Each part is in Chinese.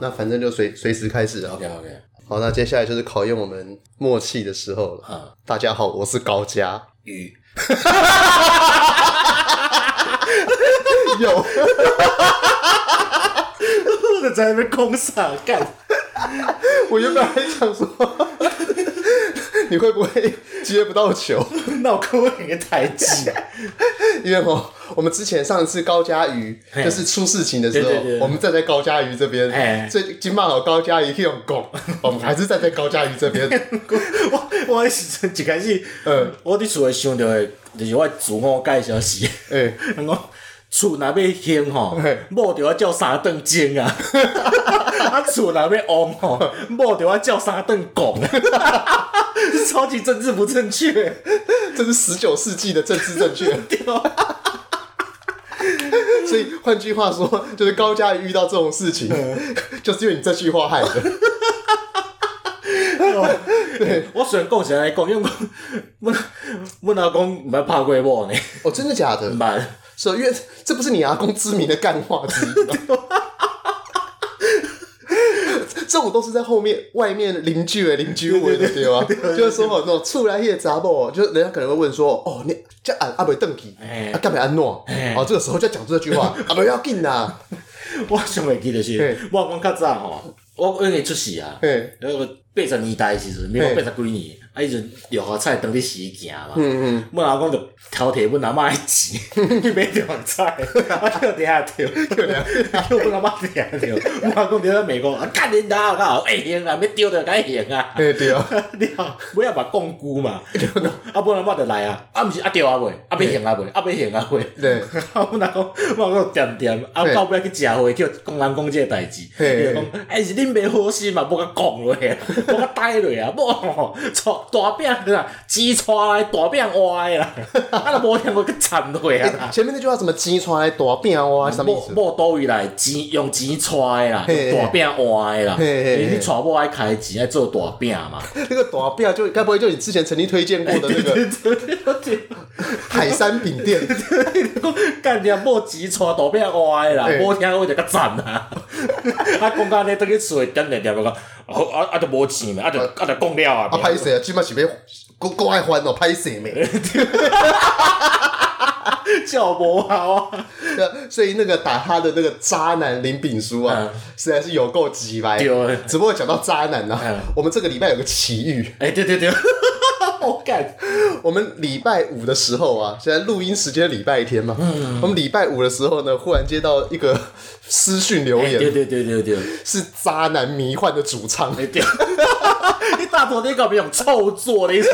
那那反正就随随时开始啊。OK OK。好，那接下来就是考验我们默契的时候了。嗯，大家好，我是高嘉宇。有，我 在那边空傻干。我原本还想说，你会不会接不到球？那我可不可以台阶？因为哦，我们之前上一次高嘉瑜就是出事情的时候，我们站在高嘉瑜这边，所以今晚好高嘉瑜用拱，我们 还是站在高嘉瑜这边。我我还是一开始，嗯，我伫厝诶想到诶，就是我自我介绍时，诶，我厝若要兴吼，某着要叫三顿蒸啊，啊厝若要旺吼，某着要叫三顿拱，超级政治不正确，这是十九世纪的政治正确。所以换句话说，就是高嘉瑜遇到这种事情，就是因为你这句话害的。对，我虽然讲起来讲，因为我问阿公唔捌拍过我呢。哦，真的假的？唔捌。是，因为这不是你阿公知名的干话之一吗？这种都是在后面外面邻居的邻居问的，对吧？就是说哦，那种厝内迄个查某，就是人家可能会问说，哦，你这阿阿伯邓去，啊干嘛安诺？哦，这个时候就讲这句话，阿伯要紧呐。我想袂记得是，我阿公较早吼，我因为出事啊，那个八十年代时阵，民国八十几年。啊！伊阵六合彩当伫时行嘛，阮阿公就偷摕阮阿妈诶钱去买六合彩，啊叫底下跳，叫阮阿嬷底下跳，阮阿公伫咧骂讲，啊干恁兜较会用啊，要丢着该用啊，对对啊，你好，尾仔嘛讲句嘛，啊阮阿嬷就来啊，啊毋是啊丢啊袂，啊要用啊袂，啊要用啊袂，对，啊阮阿公，阮阿公点点，啊到尾去食会叫公人讲即个代志，伊就讲，哎是恁袂好心嘛，无甲讲落，无甲带落啊，无吼错。大饼对吧？鸡串来大饼歪啦，啊！都无听过去掺落啊！前面那句话什么鸡串来大饼歪，什么意思？无倒位来钱用钱揣啦，大饼歪啦。你揣某爱开钱爱做大饼嘛？那个大饼就该不会就你之前曾经推荐过的那个 海山饼店？干掉无钱揣大饼歪啦，无听过就较赞啊！啊，讲到你倒去厝点点点个，啊啊，就无钱嘛，啊就啊就讲了啊！啊，歹势啊，即摆是要国国爱还哦，歹势咩？叫不好啊！所以那个打他的那个渣男林炳书啊，实在是有够鸡掰。只不过讲到渣男呢，我们这个礼拜有个奇遇。哎，对对对，好干！我们礼拜五的时候啊，现在录音时间礼拜天嘛，我们礼拜五的时候呢，忽然接到一个私讯留言，对对对对对，是渣男迷幻的主唱。对，你大头那个没有臭作的意思。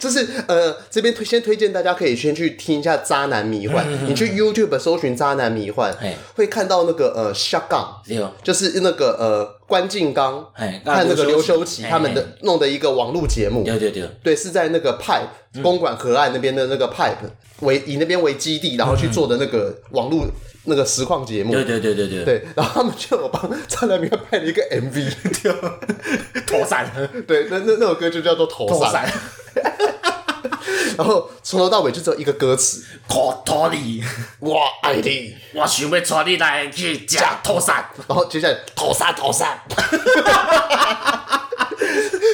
就是呃，这边推先推荐大家可以先去听一下《渣男迷幻》，你去 YouTube 搜寻《渣男迷幻》，会看到那个呃 s h o t g u n，就是那个呃关敬刚和那个刘修齐他们的弄的一个网络节目，对对对，对，是在那个 Pipe 公馆河岸那边的那个 Pipe 为以那边为基地，然后去做的那个网络那个实况节目，对对对对对，对，然后他们就有帮《渣男迷幻》拍了一个 MV，头伞，对，那那那首歌就叫做头伞。然后从头到尾就只有一个歌词：托托你，我爱你，我想要带你来去吃土山。然后接下来土山土山，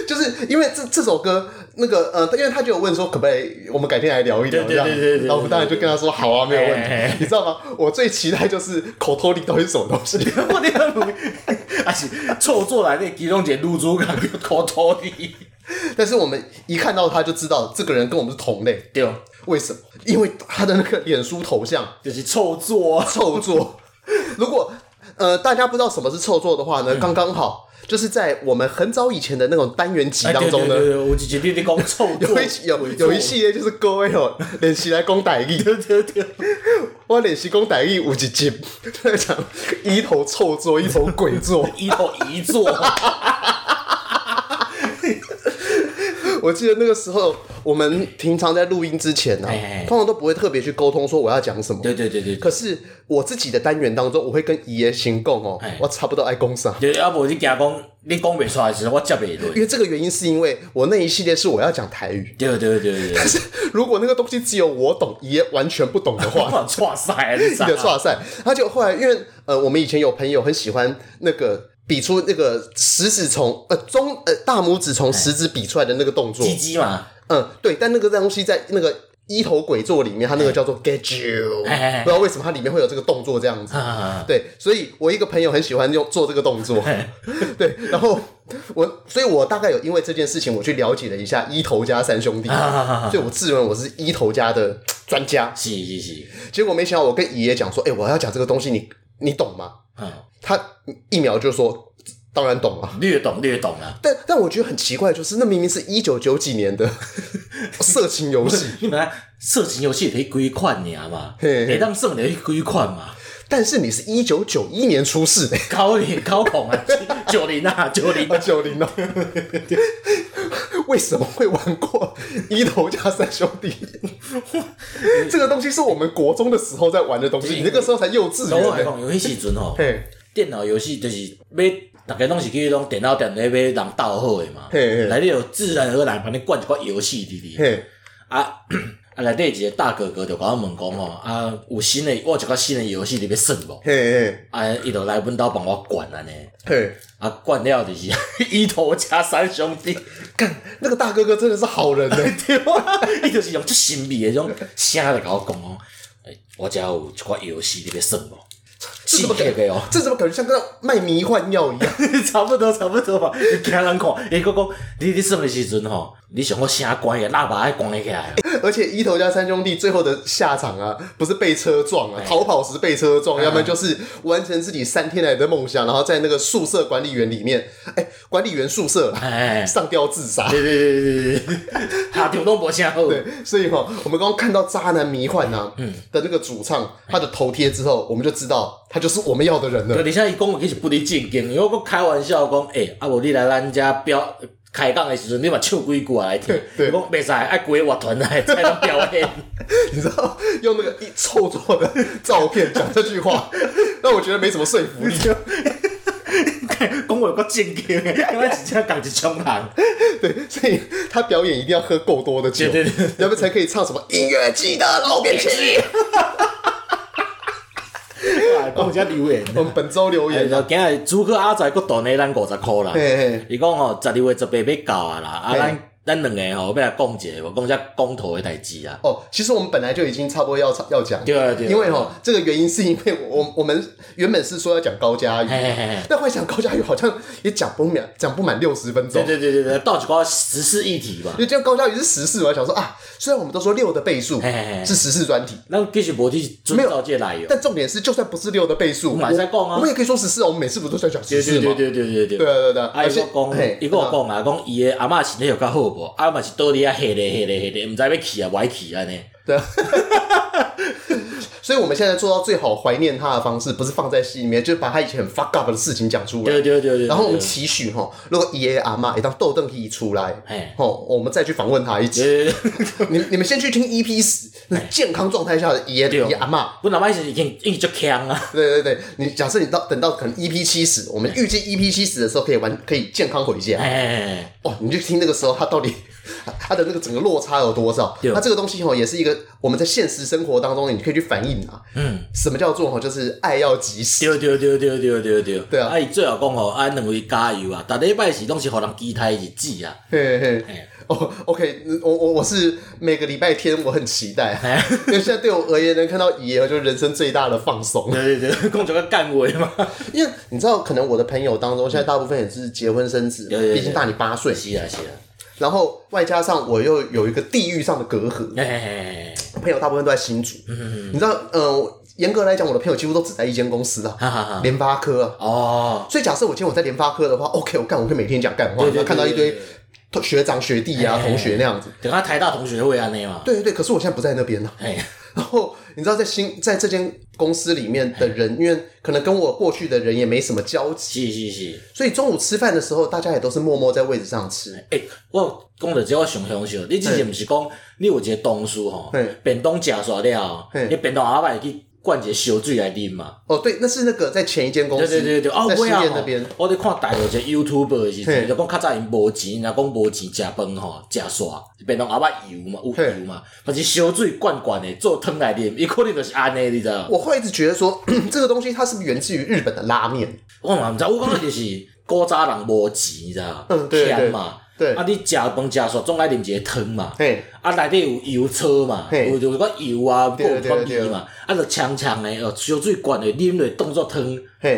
就是因为这这首歌，那个呃，因为他就有问说可不可以我们改天来聊一聊这样，然后我们当然就跟他说好啊，没有问题。你知道吗？我最期待就是口托你到底是什么东西？我的妈！而且凑作来那其中一个女主角叫口托你。但是我们一看到他就知道这个人跟我们是同类，对，为什么？因为他的那个脸书头像就是臭作，臭作。如果呃大家不知道什么是臭作的话呢，刚刚好就是在我们很早以前的那种单元集当中呢，我就觉得你讲臭作，有一有有一系列就是各位哦练习来讲台语，对对对，我练习讲台语有一集 在讲一头臭作，一头鬼作，一头遗作。我记得那个时候，我们平常在录音之前呢、啊，通常都不会特别去沟通说我要讲什么。对对对对。可是我自己的单元当中，我会跟爷爷行共哦，我差不多爱讲啥。对要不就讲讲你讲不出来的时，我接不对。因为这个原因是因为我那一系列是我要讲台语。对对对对。但是如果那个东西只有我懂，爷完全不懂的话，哇塞，你的哇塞。他就后来因为呃，我们以前有朋友很喜欢那个比出那个食指从呃中呃大拇指从食指比出来的那个动作。鸡鸡嘛。嗯，对。但那个东西在那个。一头鬼座里面，它那个叫做 get you，不知道为什么它里面会有这个动作这样子。对，所以我一个朋友很喜欢用做这个动作。对，然后我，所以我大概有因为这件事情，我去了解了一下一头家三兄弟，所以我自认我是一头家的专家。是是是。结果没想到我跟爷爷讲说，哎，我要讲这个东西，你你懂吗？他一秒就说。当然懂了，略懂略懂啊。但但我觉得很奇怪，就是那明明是一九九几年的 色情游戏，你本来色情游戏可以规范你嘛，你当圣人规范嘛。但是你是一九九一年出世的，高龄 高恐啊，九零啊，九零啊，九零啊。为什么会玩过一头家三兄弟？这个东西是我们国中的时候在玩的东西，你那个时候才幼稚园。有些时阵吼，电脑游戏就是买。大家拢是去迄种电脑店咧买人斗好诶嘛，内底有自然而然帮你灌一寡游戏伫里。啊 啊，内底一个大哥哥就甲我问讲吼，啊有新诶，我有一个新诶游戏你要耍无？啊，伊就来阮兜帮我灌安尼。啊，灌了就是 一头家三兄弟。干，那个大哥哥真的是好人呢，对啊，伊就是用最神秘的种声来甲我讲哦，诶，我遮有一款游戏你要耍无？这怎么感觉？这怎么感觉像个卖迷幻药一样？差不多，差不多吧。你听人讲，伊讲讲，你你耍的时阵吼，你想我声关个喇叭还关起来。而且一头家三兄弟最后的下场啊，不是被车撞啊，逃跑时被车撞，要不然就是完成自己三天来的梦想，然后在那个宿舍管理员里面，哎，管理员宿舍上吊自杀。对对对对对，他跳动。对，所以哈，我们刚刚看到渣男迷幻啊的那个主唱他的头贴之后，我们就知道。他就是我们要的人了。你现在一讲，其实不离正经。因为我开玩笑讲，哎、欸，啊，无你来咱家表开讲的时候，你把唱几句来听。对，讲袂使，爱规个乐团来才能表演。你知道，用那个一臭作的照片讲这句话，那我觉得没什么说服力。讲话够正经，因为之前讲是穷人。对，所以他表演一定要喝够多的酒，对对对，要不才可以唱什么音乐季的老编曲。讲一下留言，我们本周留言，就今日主客阿仔阁断了咱五十块啦。伊讲哦，十二月十八要到啊啦，啊咱。咱两个吼，要来讲一个，我讲一下公投的代志啊。哦，其实我们本来就已经差不多要要讲，对啊对。因为吼，这个原因是因为我我们原本是说要讲高嘉宇，但后来想高嘉宇好像也讲不满，讲不满六十分钟。对对对对对，到几个十四议题吧。因为这样高嘉宇是十四，我还想说啊，虽然我们都说六的倍数是十四专题，那继续播题没有来由。但重点是，就算不是六的倍数，我们在讲啊，我们也可以说时事啊。我们每次不都在讲十四吗？对对对对对对。对啊对对。啊，伊个讲，伊个讲啊，讲伊的阿嬷身体有较好无，阿嬷是倒。你啊，黑咧黑咧黑咧，毋知要去啊，歪去安尼？对啊，所以我们现在做到最好怀念他的方式，不是放在心里面，就是把他以前很 fuck up 的事情讲出来。对对对对。然后我们期许哈，如果爷爷阿妈一当豆豆一出来，哎吼，我们再去访问他一集。你你们先去听 EP 十，健康状态下的爷爷阿妈。我哪怕是已经已经就强啊。对对对，你假设你到等到可能 EP 七十，我们预计 EP 七十的时候可以完可以健康回家。哎哦，你就听那个时候他到底。他的那个整个落差有多少？那这个东西吼，也是一个我们在现实生活当中，你可以去反映啊。嗯，什么叫做吼？就是爱要及时。对对对对对对对。对啊，啊，伊最好讲吼，啊，两位加油啊！逐礼拜是拢是互人期待日子啊。嘿嘿。哦，OK，我我我是每个礼拜天我很期待，因为现在对我而言，能看到爷就是人生最大的放松。对对对，公主要干位嘛。因为你知道，可能我的朋友当中，现在大部分也是结婚生子，毕竟大你八岁。是啊是啊。然后外加上我又有一个地域上的隔阂，朋友大部分都在新竹，你知道，呃，严格来讲，我的朋友几乎都只在一间公司啊，联发科哦。所以假设我今天我在联发科的话，OK，我干，我可以每天讲干话，看到一堆学长学弟啊、同学那样子，等他台大同学会啊那样。对对对，可是我现在不在那边呢。然后你知道，在新在这间公司里面的人，因为可能跟我过去的人也没什么交集，是是是，所以中午吃饭的时候，大家也都是默默在位置上吃。诶，我讲的只我想想笑，你之前不是讲你有一个同事吼，便当食煞了，你便当阿伯去。灌一个烧水来啉嘛。哦，对，那是那个在前一间公司，对对对对，哦，在新店那边。我咧看大陆一个 YouTuber 的时阵，就讲较早因无钱，若讲无钱食饭吼，食煞，变当阿爸油嘛，有油嘛，但是烧水灌灌的做汤来啉，伊可能就是安尼，你知道？我会一直觉得说，这个东西它是不是源自于日本的拉面？我嘛毋知，我感觉就是古早人无钱，你知道？嗯，对对对。对啊，你食饭食煞总爱啉一个汤嘛，嘿，啊内底有油车嘛，有就个油啊，有汤味嘛，啊就呛呛的哦，烧水灌的啉落当作汤，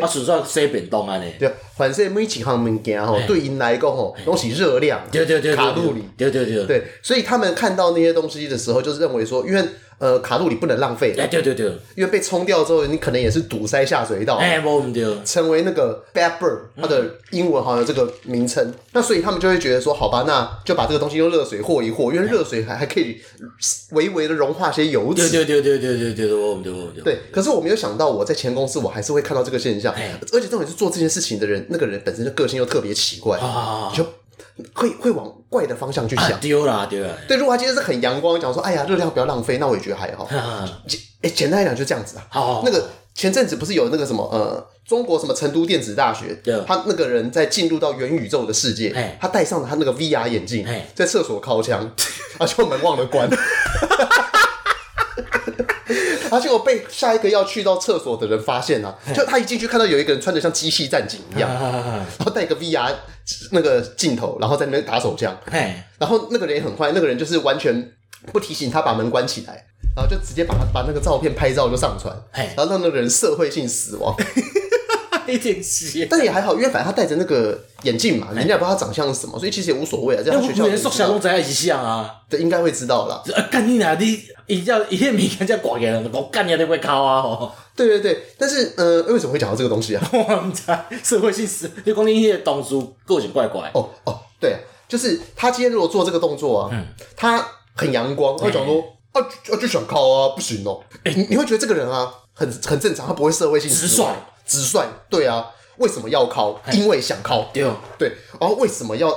啊纯粹洗便当安尼。对，反正每一项物件吼，对因来讲吼，都是热量，对对对，卡路里，对对对，对，所以他们看到那些东西的时候，就是认为说，因为。呃，卡路里不能浪费。哎，对对对，因为被冲掉之后，你可能也是堵塞下水道。哎，无毋对，成为那个 bad bird，它的英文好像有这个名称。那所以他们就会觉得说，好吧，那就把这个东西用热水和一和，因为热水还还可以微微的融化些油脂。对对对对对对对，无毋对，无毋对。对，可是我没有想到，我在前公司我还是会看到这个现象。而且重点是做这件事情的人，那个人本身的个性又特别奇怪，就。会会往怪的方向去想，丢啦丢啦。对，如果他今天是很阳光，讲说，哎呀，热量不要浪费，那我也觉得还好。简哎，简单来讲就这样子啊。好，那个前阵子不是有那个什么呃，中国什么成都电子大学，他那个人在进入到元宇宙的世界，他戴上了他那个 VR 眼镜，在厕所尻枪，而且门忘了关。而且我被下一个要去到厕所的人发现了，就他一进去看到有一个人穿的像机器战警一样，然后戴一个 VR。那个镜头，然后在那边打手枪，嘿。然后那个人也很坏，那个人就是完全不提醒他把门关起来，然后就直接把他把那个照片拍照就上传，然后让那个人社会性死亡，一点戏，但也还好，因为反正他戴着那个眼镜嘛，人家也不知道他长相是什么，所以其实也无所谓啊。这样学校连缩小龙在一起像啊，对，应该会知道了。干你娘的，一叫一片米，人家挂给人，我干你都会考啊！哦。对对对，但是呃，为什么会讲到这个东西啊？我们在社会性死，你讲你那些动作个性怪怪。哦哦，对，就是他今天如果做这个动作啊，嗯，他很阳光，他讲说啊啊就想靠啊，不行哦。哎，你你会觉得这个人啊，很很正常，他不会社会性直率，直率。对啊，为什么要靠？因为想靠。对对，然后为什么要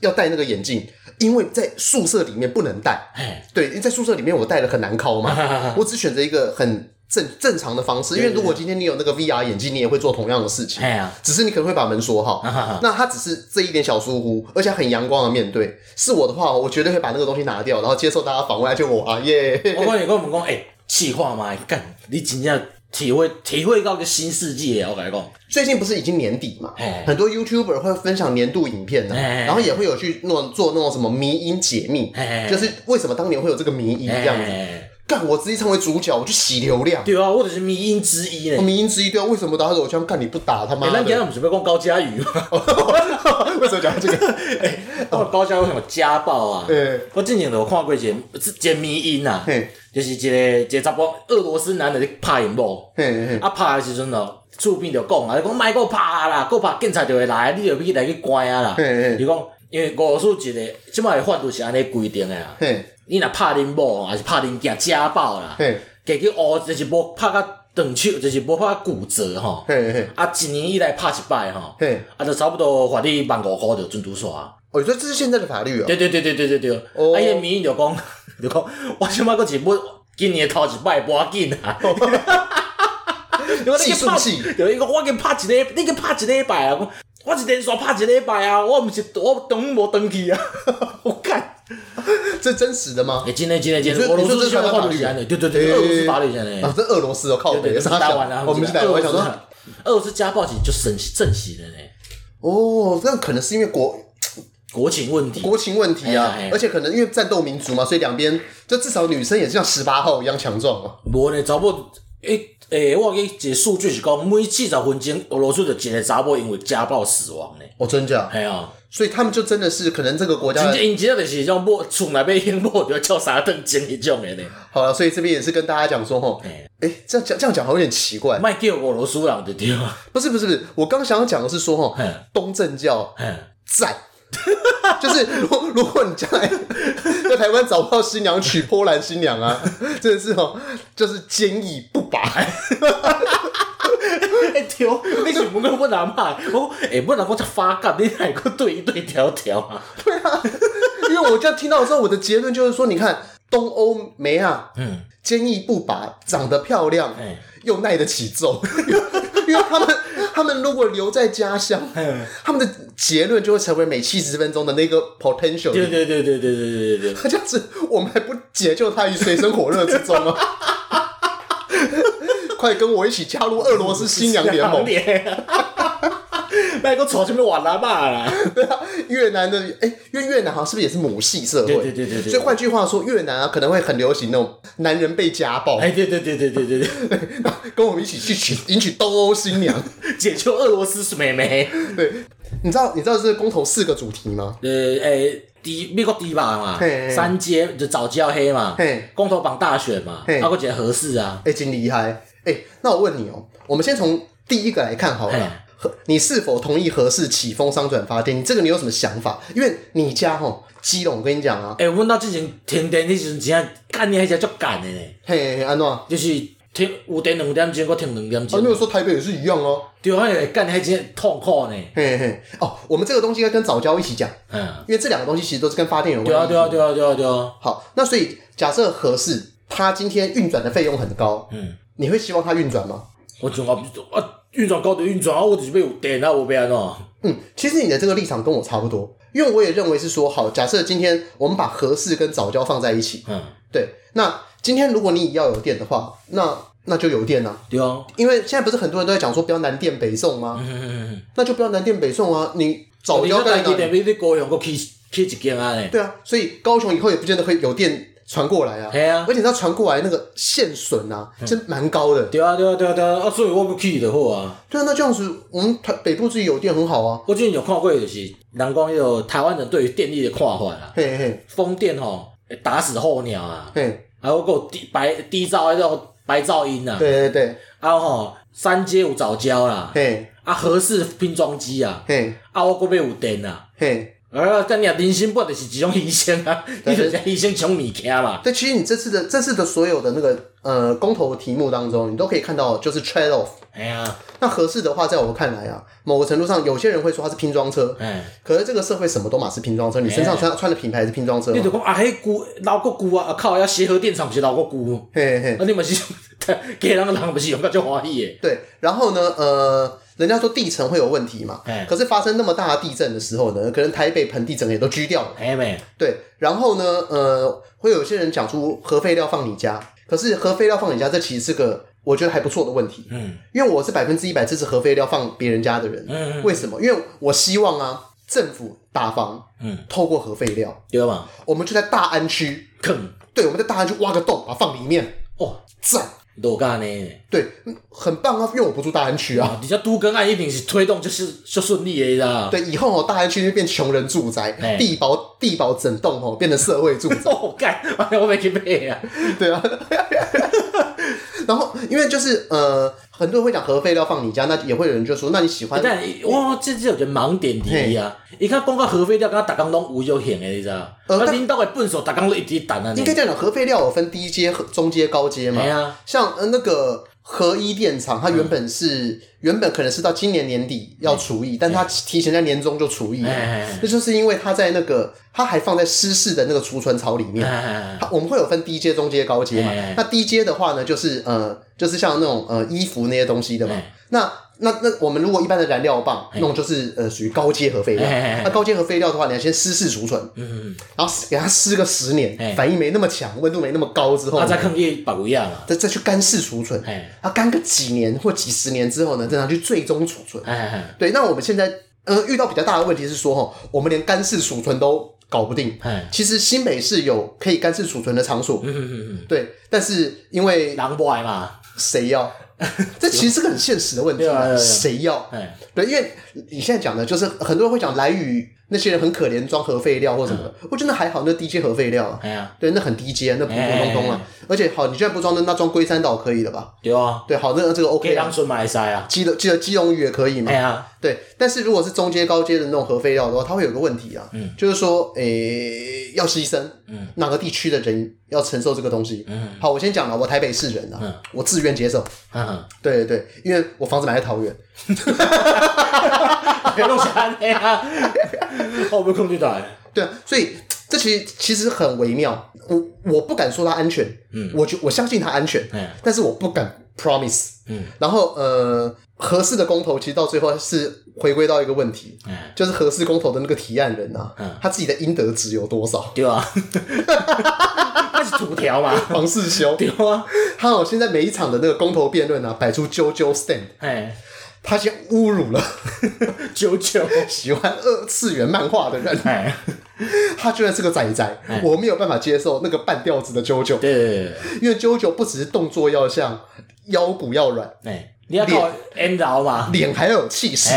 要戴那个眼镜？因为在宿舍里面不能戴。对，因为在宿舍里面我戴了很难靠嘛，我只选择一个很。正正常的方式，因为如果今天你有那个 VR 眼镜，你也会做同样的事情。只是你可能会把门锁好。那他只是这一点小疏忽，而且很阳光的面对。是我的话，我绝对会把那个东西拿掉，然后接受大家访问，就我啊耶！我跟你跟我们讲，哎，气话嘛，干，你真正体会体会到一个新世界。我跟你讲，最近不是已经年底嘛，很多 YouTuber 会分享年度影片的，然后也会有去那种做那种什么迷因解密，就是为什么当年会有这个迷因这样子。干，我直接成为主角，我去洗流量。对啊，我就是迷因之一呢。迷因之一，对啊，为什么打手枪？干你不打他妈的？那今天我们准备讲高佳宇吗？为什么讲这个？哎，高佳为什么家暴啊？我之前有看过一个，是一个迷因啊，就是一个一个查甫俄罗斯男的在拍荧幕，啊拍的时阵哦，厝边就讲啊，讲卖个拍啦，个拍警察就会来，你就必须来去关啊啦。伊讲，因为俄罗斯一个，即摆的法律是安尼规定诶啊。你若拍恁某，还是拍恁囝家暴啦？结果哦，就是无拍甲断手，就是无拍骨折吼。啊，一年以来拍一摆吼，啊，就差不多罚你万五箍就准拄煞。哦，所以这是现在的法律啊？对对对对对对对。啊，伊个名就讲，就讲，我想买个一本，今年头一摆无要紧啊。计数器，有一个我给拍一个，你给拍一礼拜啊！我一连续拍一礼拜啊！我毋是我等无登去啊！我干。这真实的吗？哎，真的真的真的，俄罗斯是法律的，对对对，俄罗斯法律现在。啊，这俄罗斯哦，靠北，是打完了，我们是台湾。想说，俄罗斯家暴其实就正正洗的呢。哦，这样可能是因为国 国情问题，国情问题啊，而且可能因为战斗民族嘛，所以两边就至少女生也是像十八号一样强壮嘛。我呢，找不诶诶，我记一个数据是讲，每四十分钟俄罗斯就一个查某因为家暴死亡呢。哦，真假？系啊。所以他们就真的是可能这个国家，真正因真就是种某厝内被淹没，就叫啥等钱一种的呢。好了，所以这边也是跟大家讲说，吼，哎，这样讲这样讲好像有点奇怪。卖给俄罗斯人的对吗？不是不是不是，我刚想要讲的是说，吼，东正教赞，就是如如果你将来 在台湾找不到新娘娶波兰新娘啊，真的是哦，就是坚毅不拔。哎，条你全部都不难卖，我哎不然我才发干，你还个对一对条条啊？对啊，因为我这样听到的时候，我的结论就是说，你看东欧没啊，嗯，坚毅不拔，长得漂亮，又耐得起揍，因为他们他们如果留在家乡，他们的结论就会成为每七十分钟的那个 potential。对对对对对对对对对，这样子我们还不解救他于水深火热之中吗？快跟我一起加入俄罗斯新娘联盟！那个吵什么瓦拉巴啦？对啊，越南的哎、欸，因为越南好像是不是也是母系社会？对对对对对。所以换句话说，越南啊可能会很流行那种男人被家暴。哎，对对对对对对对，跟我们一起去娶迎娶东欧新娘，解救俄罗斯妹妹。对，你知道你知道这个公投四个主题吗？呃，哎，第美国第一把嘛，三阶就早教黑嘛，公投榜大选嘛，包括几个合适啊，哎，真厉害。哎，那我问你哦，我们先从第一个来看好了。你是否同意合适启风商转发电？你这个你有什么想法？因为你家吼基隆，我跟你讲啊，哎，阮到之前停电，迄时阵真干你还是足干的呢。嘿，安怎？就是停有电两点钟，我停两点钟。啊，那个说台北也是一样哦。对啊，干你还真痛苦呢。嘿嘿，哦，我们这个东西应该跟早教一起讲。嗯。因为这两个东西其实都是跟发电有关系。对啊，对啊，对啊，对啊，对啊。好，那所以假设合适，它今天运转的费用很高，嗯，你会希望它运转吗？我就啊啊。运转高的运转啊，我只是被有电啊，我被安弄？嗯，其实你的这个立场跟我差不多，因为我也认为是说，好，假设今天我们把合适跟早教放在一起，嗯，对，那今天如果你要有电的话，那那就有电啊，对啊，因为现在不是很多人都在讲说不要南电北送吗？嗯嗯嗯，那就不要南电北送啊，你早教在哪里？你高雄去去一间啊？对啊，所以高雄以后也不见得会有电。传过来啊，啊而且它传过来那个线损啊，真蛮高的。对啊，对啊，对啊，对啊，啊，所以我不去的货啊。对啊，那这样子，我们台北部自己有电很好啊。我之前有看过，就是人讲迄个台湾人对于电力的看法啦。嘿嘿，风电吼会打死候鸟啊。嘿，还有个低白低噪那种白噪音啊。对对对，然后吼三阶有藻礁啦。嘿，啊合适拼装机啊。嘿，啊我搁要有电啊。嘿。啊，但你啊，人生不就是一种牺牲啊？你就是牺牲抢物件嘛。对，其实你这次的这次的所有的那个呃公投的题目当中，你都可以看到就是 trade off。哎呀，那合适的话，在我们看来啊，某个程度上，有些人会说它是拼装车。哎，可是这个社会什么都嘛是拼装车，你身上穿穿的品牌是拼装车。你就讲啊，迄旧老国旧啊，靠，要协和电厂不是老国旧。嘿嘿，啊，你们是，给人个人不是用个就欢喜的。对，然后呢，呃。人家说地层会有问题嘛？可是发生那么大的地震的时候呢，可能台北盆地整个也都居掉了。对，然后呢，呃，会有些人讲出核废料放你家，可是核废料放你家，这其实是个我觉得还不错的问题。嗯，因为我是百分之一百支持核废料放别人家的人。嗯，为什么？因为我希望啊，政府大方，嗯，透过核废料，对吗？我们就在大安区坑，对，我们在大安区挖个洞，把它放里面。哦，赞。多干呢？对，很棒啊！因为我不住大安区啊。你家都跟爱一平是推动就是就顺利的啦。对，以后哦，大安区就变穷人住宅，地保地保整栋哦，变成社会住宅。我 干，我没去背啊。对啊。然后，因为就是呃，很多人会讲核废料放你家，那也会有人就说，那你喜欢？但哇，这这有个盲点第一啊！你看，讲到核废料，刚刚大家拢无有险的，你知道？呃，领导的笨手，打钢都一直打啊。应该这样讲，核废料有分低阶、中阶、高阶嘛？对啊。像呃那个核一电厂，它原本是原本可能是到今年年底要除役，但它提前在年终就除役了。那就是因为它在那个。它还放在湿式的那个储存槽里面。它我们会有分低阶、中阶、高阶嘛？那低阶的话呢，就是呃，就是像那种呃衣服那些东西的嘛。那那那我们如果一般的燃料棒，那种就是呃属于高阶核废料。那高阶核废料的话，你要先湿式储存，嗯然后给它湿个十年，反应没那么强，温度没那么高之后，再坑一保一样啊，再再去干式储存。它干个几年或几十年之后呢，再拿去最终储存。对，那我们现在呃遇到比较大的问题是说哈，我们连干式储存都搞不定，其实新北市有可以干式储存的场所，嗯嗯嗯对，但是因为狼不来嘛，谁要？这其实是个很现实的问题，谁要？对，因为你现在讲的就是很多人会讲来语。那些人很可怜，装核废料或什么。的，我真的还好，那低阶核废料，对，那很低阶，那普普通通啊。而且好，你现在不装那那装龟山岛可以了吧？对啊，对，好，那这个 OK 当顺买塞啊，基隆记得基隆屿也可以嘛？对，但是如果是中阶高阶的那种核废料的话，它会有个问题啊，就是说，诶，要牺牲，哪个地区的人要承受这个东西？嗯。好，我先讲了，我台北市人啊，我自愿接受，对对对，因为我房子买在桃园。别弄啥的呀！我不控制在。对啊，所以这其实其实很微妙。我我不敢说它安全，嗯，我就我相信它安全，嗯，但是我不敢 promise，嗯。然后呃，合适的公投其实到最后是回归到一个问题，嗯，就是合适公投的那个提案人啊，嗯，他自己的应得值有多少？对啊，那是土条嘛，黄世修，对啊，他好现在每一场的那个公投辩论啊，摆出啾啾 stand，哎。他先侮辱了 九九喜欢二次元漫画的人，他居然是个仔仔，我没有办法接受那个半吊子的九九。对，因为九九不只是动作要像，腰骨要软，你要靠 M 摇嘛，脸还要有气势。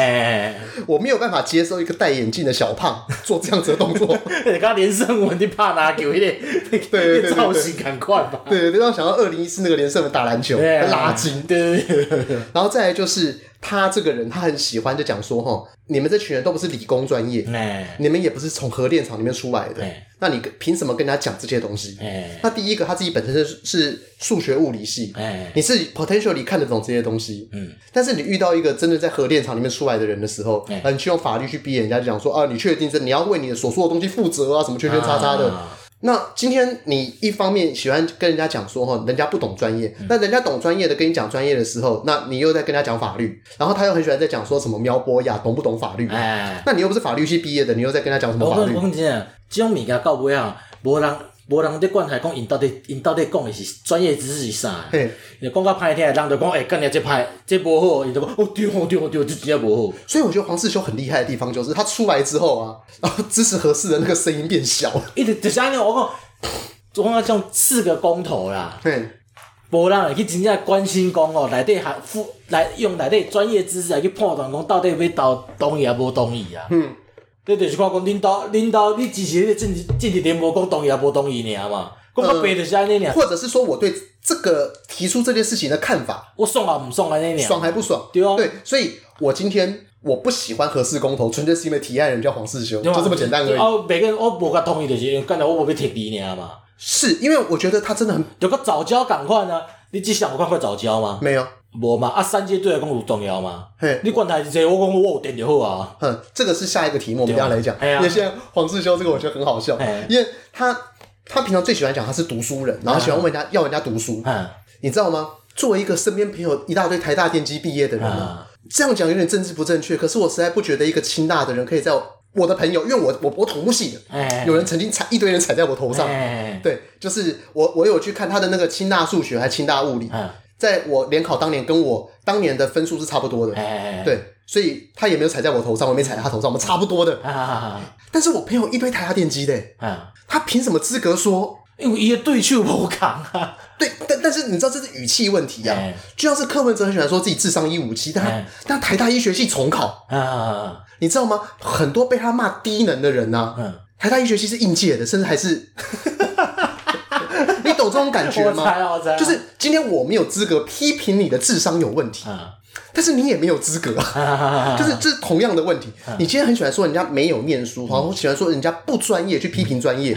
我没有办法接受一个戴眼镜的小胖 做这样子的动作。你刚连胜文，你怕拿球一点，对对对，造型赶快吧。对对，让我想到二零一四那个连胜文打篮球拉筋。对对对，然后再来就是。他这个人，他很喜欢就讲说，哈，你们这群人都不是理工专业，你们也不是从核电厂里面出来的，那你凭什么跟他讲这些东西？那第一个，他自己本身是是数学物理系，你是 potentially 看得懂这些东西，嗯，但是你遇到一个真的在核电厂里面出来的人的时候，你去用法律去逼人家讲说，啊，你确定这你要为你的所说的东西负责啊，什么圈圈叉叉的。那今天你一方面喜欢跟人家讲说哈，人家不懂专业，那人家懂专业的跟你讲专业的时候，那你又在跟他讲法律，然后他又很喜欢在讲说什么苗博雅懂不懂法律？哎，那你又不是法律系毕业的，你又在跟他讲什么法律？我跟你讲，这种物件到尾啊，无人。无人在管他讲，因到底因到底讲的是专业知识是啥？嘿，你讲较歹听，人就讲，哎，干你这歹，这无好，伊就讲，哦对哦对哦对，这真正无好。所以我觉得黄世修很厉害的地方，就是他出来之后啊，然后支持核四的那个声音变小。一直就是安尼，我讲，我讲像四个公投啦，嘿，无人会去真正关心讲哦，内底还附来用内底专业知识来去判断讲，到底要投同意啊无同意啊？嗯。你就是看讲领导，领导你支持你政治政治联播讲同意也无同意尔嘛？讲较白就是安尼尔。或者是说我对这个提出这件事情的看法，我爽啊，唔爽安尼尔。爽还不爽？对啊。对，所以我今天我不喜欢合适公投，纯粹是因为提案人叫黄世修，就这么简单而已。哦，每个人我无甲同意就是，刚才我无要贴你尔嘛。是因为我觉得他真的很有个早教赶快呢，你只想我赶快早教吗？没有。无嘛，啊，三阶对来讲有重要吗？嘿，你管他是谁，我讲我有电就好啊。哼，这个是下一个题目，我们等下来讲。因为现在黄世修这个我觉得很好笑，因为他他平常最喜欢讲他是读书人，然后喜欢问人家要人家读书。嗯，你知道吗？作为一个身边朋友一大堆台大电机毕业的人啊，这样讲有点政治不正确。可是我实在不觉得一个清大的人可以在我的朋友，因为我我我土木系的，有人曾经踩一堆人踩在我头上。对，就是我我有去看他的那个清大数学还是清大物理。在我联考当年，跟我当年的分数是差不多的，对，所以他也没有踩在我头上，我也没踩在他头上，我们差不多的。但是我朋友一堆台大电机的，他凭什么资格说？因为一个对手不扛啊。对，但但是你知道这是语气问题啊。就像是柯文哲很喜欢说自己智商一五七，但但台大医学系重考，你知道吗？很多被他骂低能的人呢，台大医学系是应届的，甚至还是。你懂这种感觉吗？就是今天我没有资格批评你的智商有问题，但是你也没有资格，就是这是同样的问题。你今天很喜欢说人家没有念书，然后喜欢说人家不专业去批评专业，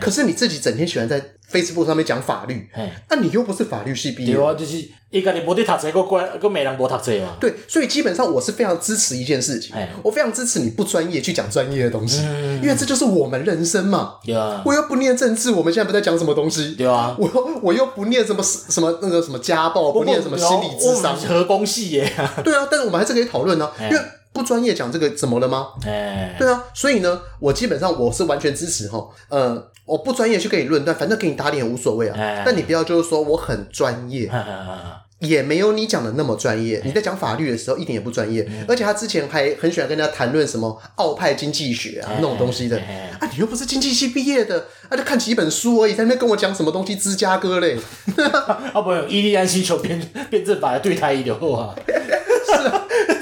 可是你自己整天喜欢在 Facebook 上面讲法律，那你又不是法律系毕业，就是。一个你无得读册，个关个没人无读册嘛。对，所以基本上我是非常支持一件事情，我非常支持你不专业去讲专业的东西，因为这就是我们人生嘛。对啊。我又不念政治，我们现在不在讲什么东西。对啊。我又我又不念什么什么那个什么家暴，不念什么心理智商。核工系耶。对啊，但是我们还是可以讨论呢，因为不专业讲这个怎么了吗？哎。对啊，所以呢，我基本上我是完全支持哈，呃，我不专业去跟你论断，反正给你打脸无所谓啊。但你不要就是说我很专业。也没有你讲的那么专业。你在讲法律的时候一点也不专业，而且他之前还很喜欢跟人家谈论什么澳派经济学啊那种东西的。啊，你又不是经济系毕业的，啊，就看几本书而已，在那边跟我讲什么东西芝加哥嘞？啊，不，伊利安星球辩辩证法对台一流啊。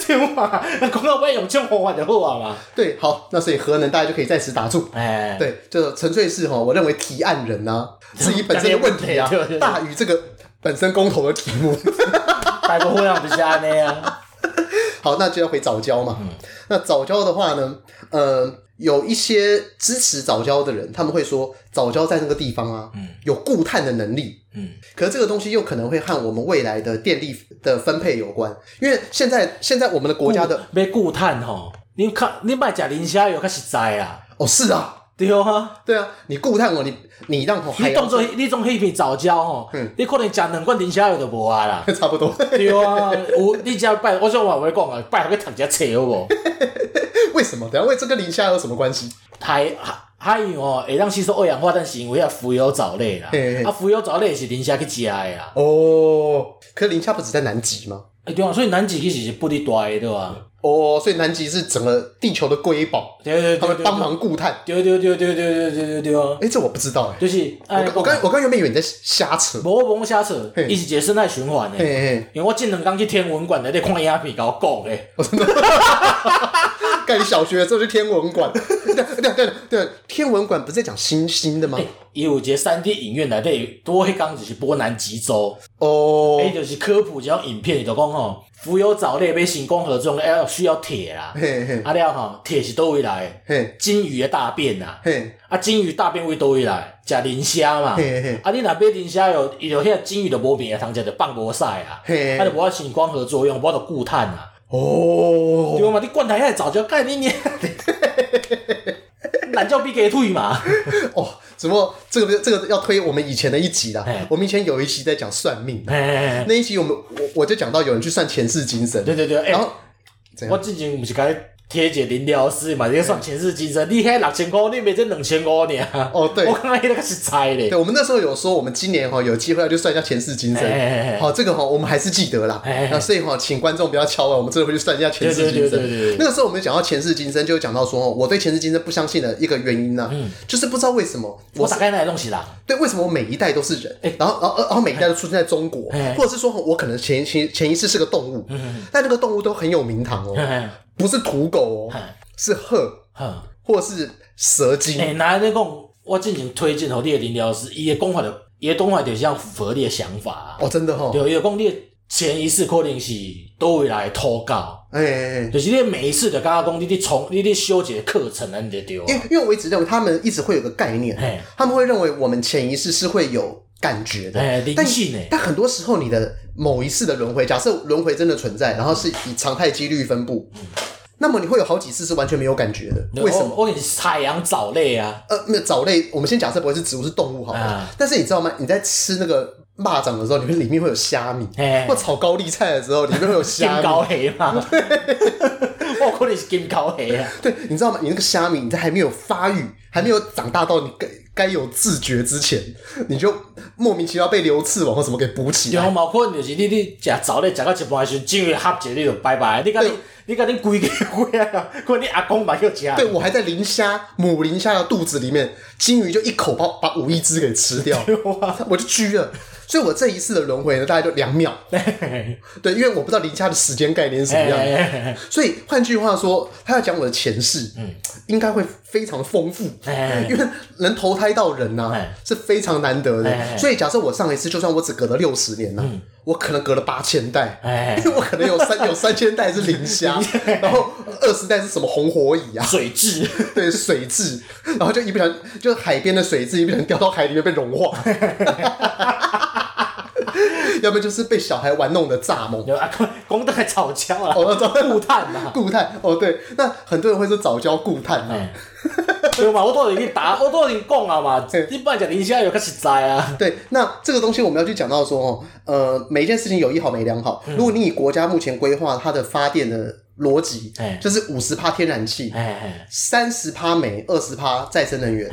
是啊，对嘛？那广告不要用这种方法就好啊嘛。对，好，那所以核能大家就可以在此打住。哎，对，就纯粹是哈，我认为提案人呢 自己本身的问题啊，大于这个。本身公投的题目，大部分人不是安尼啊。好，那就要回早教嘛。嗯、那早教的话呢，呃，有一些支持早教的人，他们会说早教在那个地方啊，嗯、有固碳的能力。嗯，可是这个东西又可能会和我们未来的电力的分配有关，因为现在现在我们的国家的没固碳吼，你看你卖假磷虾油较实在啊。哦，是啊。对啊，对啊，你固碳哦，你你让我，你当做你种迄片藻礁吼，你可能食两罐磷虾油就无啊啦，差不多。对啊，我你只要拜，我想话我讲啊，拜托去读一下册好无？为什么？等下为这跟磷虾有什么关系？海海海洋哦，会让吸收二氧化碳是因为啊浮游藻类啦，啊浮游藻类是磷虾去食的啦。哦，可是磷虾不只在南极吗？哎对啊，所以南极其实是不哩大的对吧？哦，所以南极是整个地球的瑰宝，对对对，他们帮忙固碳，对对对对对对对对对啊！哎，这我不知道哎，就是我我刚我刚原本以为你在瞎扯，无无瞎扯，伊是一个生态循环的，因为我前两天去天文馆内底看影片，甲我讲诶，盖小学的时候去天文馆，对对对对，天文馆不是在讲星星的吗？伊有一个三 D 影院内底，多迄讲就是波南极洲哦，诶，就是科普一种影片，就讲吼。浮游藻类被成功合作，要需要铁啦。啊了吼，铁是倒位来？金鱼的大便呐。啊，金鱼大便为倒位来？食磷虾嘛。啊，你若买磷虾有，伊就迄个鲸鱼就无便啊，通食就放无屎啊。啊，就无法成光合作用，无法度固碳啊。哦。对嘛？你管他遐早教干你你，懒叫逼给退嘛。哦。怎么这个这个要推我们以前的一集啦？我们以前有一期在讲算命，那一集我们我我就讲到有人去算前世今生。对对对，然后我之前不是该。贴一个临了事嘛，你个算前世今生，你迄六千块，你没这两千块呢？哦，对，我刚刚那个是猜的。对，我们那时候有说，我们今年哈有机会要去算一下前世今生。好，这个哈我们还是记得啦。那所以哈，请观众不要敲了，我们真的会去算一下前世今生。那个时候我们讲到前世今生，就讲到说，我对前世今生不相信的一个原因呢，就是不知道为什么我大概那些东西啦。对，为什么我每一代都是人？然后然后然后每一代都出现在中国，或者是说我可能前前前一世是个动物，但那个动物都很有名堂哦，不是土狗哦。是鹤，或是蛇精。诶、欸，那你讲，我进行推荐吼，你的林疗师，伊的讲法的，伊的讲法就像符合你的想法啊。哦，真的吼。对，伊讲你前一世可能是倒位来祷告，哎哎哎，就是你每一次的刚刚讲，你得从你得修结课程啊，你得丢。因为因为我一直认为他们一直会有个概念，嘿他们会认为我们前一世是会有感觉的，诶灵性诶。但很多时候，你的某一次的轮回，假设轮回真的存在，然后是以常态几率分布。嗯那么你会有好几次是完全没有感觉的，为什么？我给你海洋藻类啊，呃，没有藻类，我们先假设不会是植物，是动物好了。啊、但是你知道吗？你在吃那个蚂蚱的时候，里面里面会有虾米；嘿或炒高丽菜的时候，里面会有虾米。金高黑嘛？我可能是金高黑啊。对，你知道吗？你那个虾米，你在还没有发育、还没有长大到你该该有自觉之前，你就莫名其妙被流刺网或什么给补起来。然后毛可能就是你你吃藻类吃到一半时，鲸鱼合起你就拜拜。你讲。你赶紧归给归啊！可你阿公把又夹。对，我还在磷虾母磷虾的肚子里面，金鱼就一口把把五亿只给吃掉，我就狙了。所以我这一次的轮回呢，大概就两秒。对，因为我不知道磷虾的时间概念是什么样，所以换句话说，他要讲我的前世，嗯，应该会非常丰富，因为能投胎到人呐是非常难得的。所以假设我上一次，就算我只隔了六十年呐。我可能隔了八千代，因为我可能有三 有三千代是磷虾，然后二十代是什么红火蚁啊？水蛭，对，水蛭，然后就一不小心，就海边的水蛭一不小心掉到海里面被融化，要不就是被小孩玩弄的蚱蜢，啊，光在藻礁啊，哦，固碳啊，固碳，哦，对，那很多人会说早教固碳啊。对嘛，我都已经打，我都已经讲了嘛。一般讲磷虾油较实在啊。对，那这个东西我们要去讲到说，哦，呃，每一件事情有一好没两好。如果你以国家目前规划它的发电的逻辑，就是五十趴天然气，三十趴煤，二十趴再生能源。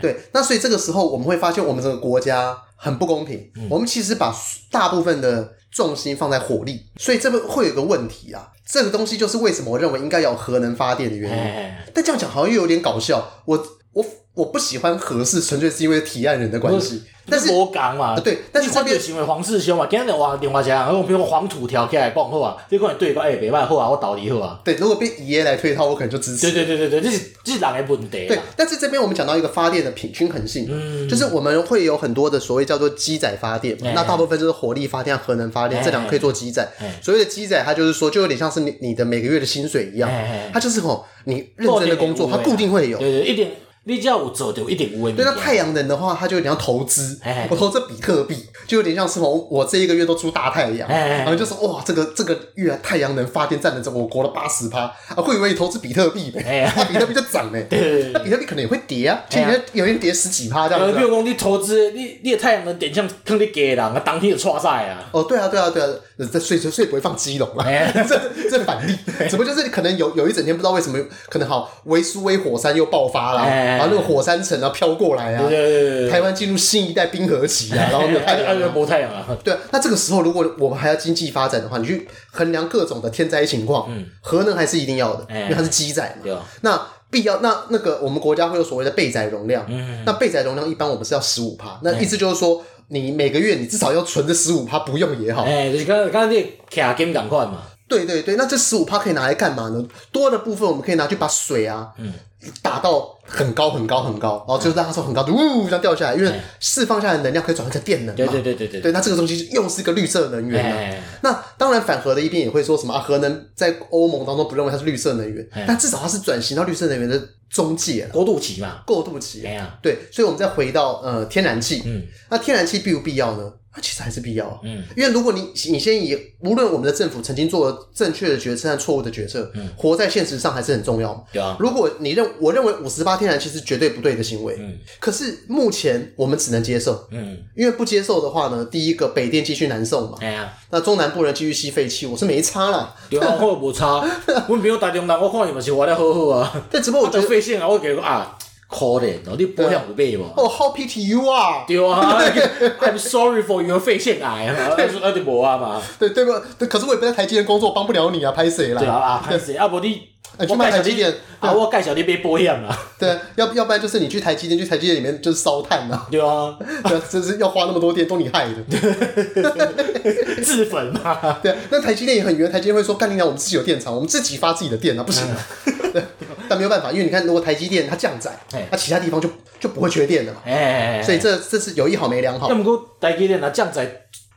对，那所以这个时候我们会发现，我们这个国家很不公平。我们其实把大部分的重心放在火力，所以这个会有个问题啊。这个东西就是为什么我认为应该要有核能发电的原因。但这样讲好像又有点搞笑。我我我不喜欢合适纯粹是因为提案人的关系。但是我讲嘛，对，但是这边行为黄世修嘛，今天话电话讲，然后比如说黄土条起来讲好啊，这个对个哎，别卖好啊，我倒你好啊。对，如果被爷爷来推的话，我可能就支持。对对对对对，这是这是哪个问题？对，但是这边我们讲到一个发电的平均衡性，嗯，就是我们会有很多的所谓叫做机载发电，那大部分就是火力发电、核能发电这两个可以做机载。所谓的机载，它就是说，就有点像是你你的每个月的薪水一样，它就是吼你认真的工作，它固定会有。对对，一点。你只要有做，就一定有。对，那太阳能的话，它就有点像投资。我投资比特币，就有点像是我我这一个月都出大太阳，然后就说哇，这个这个月太阳能发电占了这我国的八十趴啊，会以为你投资比特币呗？那比特币就涨嘞。那比特币可能也会跌啊，前几天有人跌十几趴这样子。比如讲你投资，你你的太阳能电箱坑你给人啊，当天就错晒啊。哦，对啊，对啊，对啊，这所以所以不会放基隆啊，这这反例，只不过就是可能有有一整天不知道为什么可能好维苏威火山又爆发了。然后那个火山层啊飘过来啊，台湾进入新一代冰河期啊，然后没有太阳，没太阳啊。对啊，那这个时候如果我们还要经济发展的话，你去衡量各种的天灾情况，嗯，核能还是一定要的，因为它是基载嘛。对。那必要那那个我们国家会有所谓的备载容量，嗯，那备载容量一般我们是要十五帕，那意思就是说你每个月你至少要存着十五趴不用也好。哎，就是刚刚刚那卡金赶快嘛。对对对，那这十五趴可以拿来干嘛呢？多的部分我们可以拿去把水啊，嗯。打到很高很高很高，然后就让它从很高的呜这样掉下来，因为释放下来的能量可以转换成电能嘛。对对对对对。对，那这个东西又是一个绿色能源了。那当然反核的一边也会说什么啊，核能在欧盟当中不认为它是绿色能源，但至少它是转型到绿色能源的中介了。过渡期嘛。过渡期。对，所以我们再回到呃天然气，嗯，那天然气必不必要呢？它其实还是必要，嗯，因为如果你你先以无论我们的政府曾经做了正确的决策和错误的决策，嗯，活在现实上还是很重要。嘛。对啊，如果你认我认为五十八天然气是绝对不对的行为，嗯，可是目前我们只能接受，嗯，因为不接受的话呢，第一个北电继续南送嘛，哎呀，那中南部人继续吸废气，我是没差啦，对啊，我无差，我没有打中人，我看你们是活得好好啊，但只不过我觉得 废线啊，我给个啊。可怜哦，你保险有买无？哦，How pity you 啊！对啊，I'm sorry for your 肺腺癌啊，那是那就无啊嘛。对对不？可是我也不在台积电工作，帮不了你啊，拍谁啦。对啊，拍谁啊，不你去买台积电啊，我介绍你买保险啦。对，要要不然就是你去台积电，去台积电里面就是烧炭啊。对啊，对，就是要花那么多电，都你害的。自焚嘛。对啊，那台积电也很冤，台积电会说：干你娘，我们自己有电厂，我们自己发自己的电啊，不行啊。但没有办法，因为你看，如果台积电它降载，那其他地方就就不会缺电了嘛。哎，所以这这是有一好没两好。那么多台积电它降载，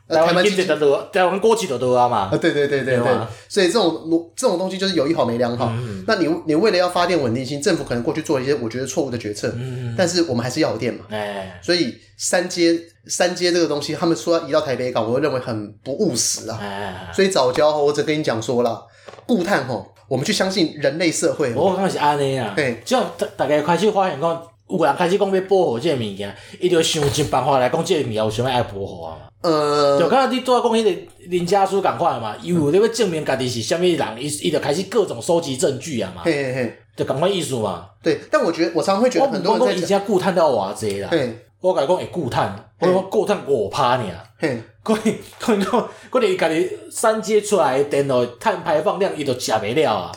台湾经济的多，台湾过去的多啊嘛。啊，对对对对对。所以这种这种东西就是有一好没两好。那你你为了要发电稳定性，政府可能过去做一些我觉得错误的决策。嗯。但是我们还是要有电嘛。哎。所以三阶三阶这个东西，他们说要移到台北港，我认为很不务实啊。哎。所以早教，我只跟你讲说了，固碳吼。我们去相信人类社会。我感觉是安尼啊。对，就大大家开始发现讲，有人开始讲要保护即个物件，伊就想尽办法来讲，即个物件有啥物爱保护啊？呃，就刚才你拄仔讲迄个林家书共款嘛，伊有咧要证明家己是啥物人，伊伊就开始各种收集证据啊嘛。嘿嘿嘿，就赶快艺术嘛。对，但我觉得我常常会觉得很多人在讲，固碳都要偌济啦。对，我甲你讲会固碳，我讲固碳五趴尔。嘿。可以，可以讲，可能家己三阶出来的电脑碳排放量，伊都食袂了啊，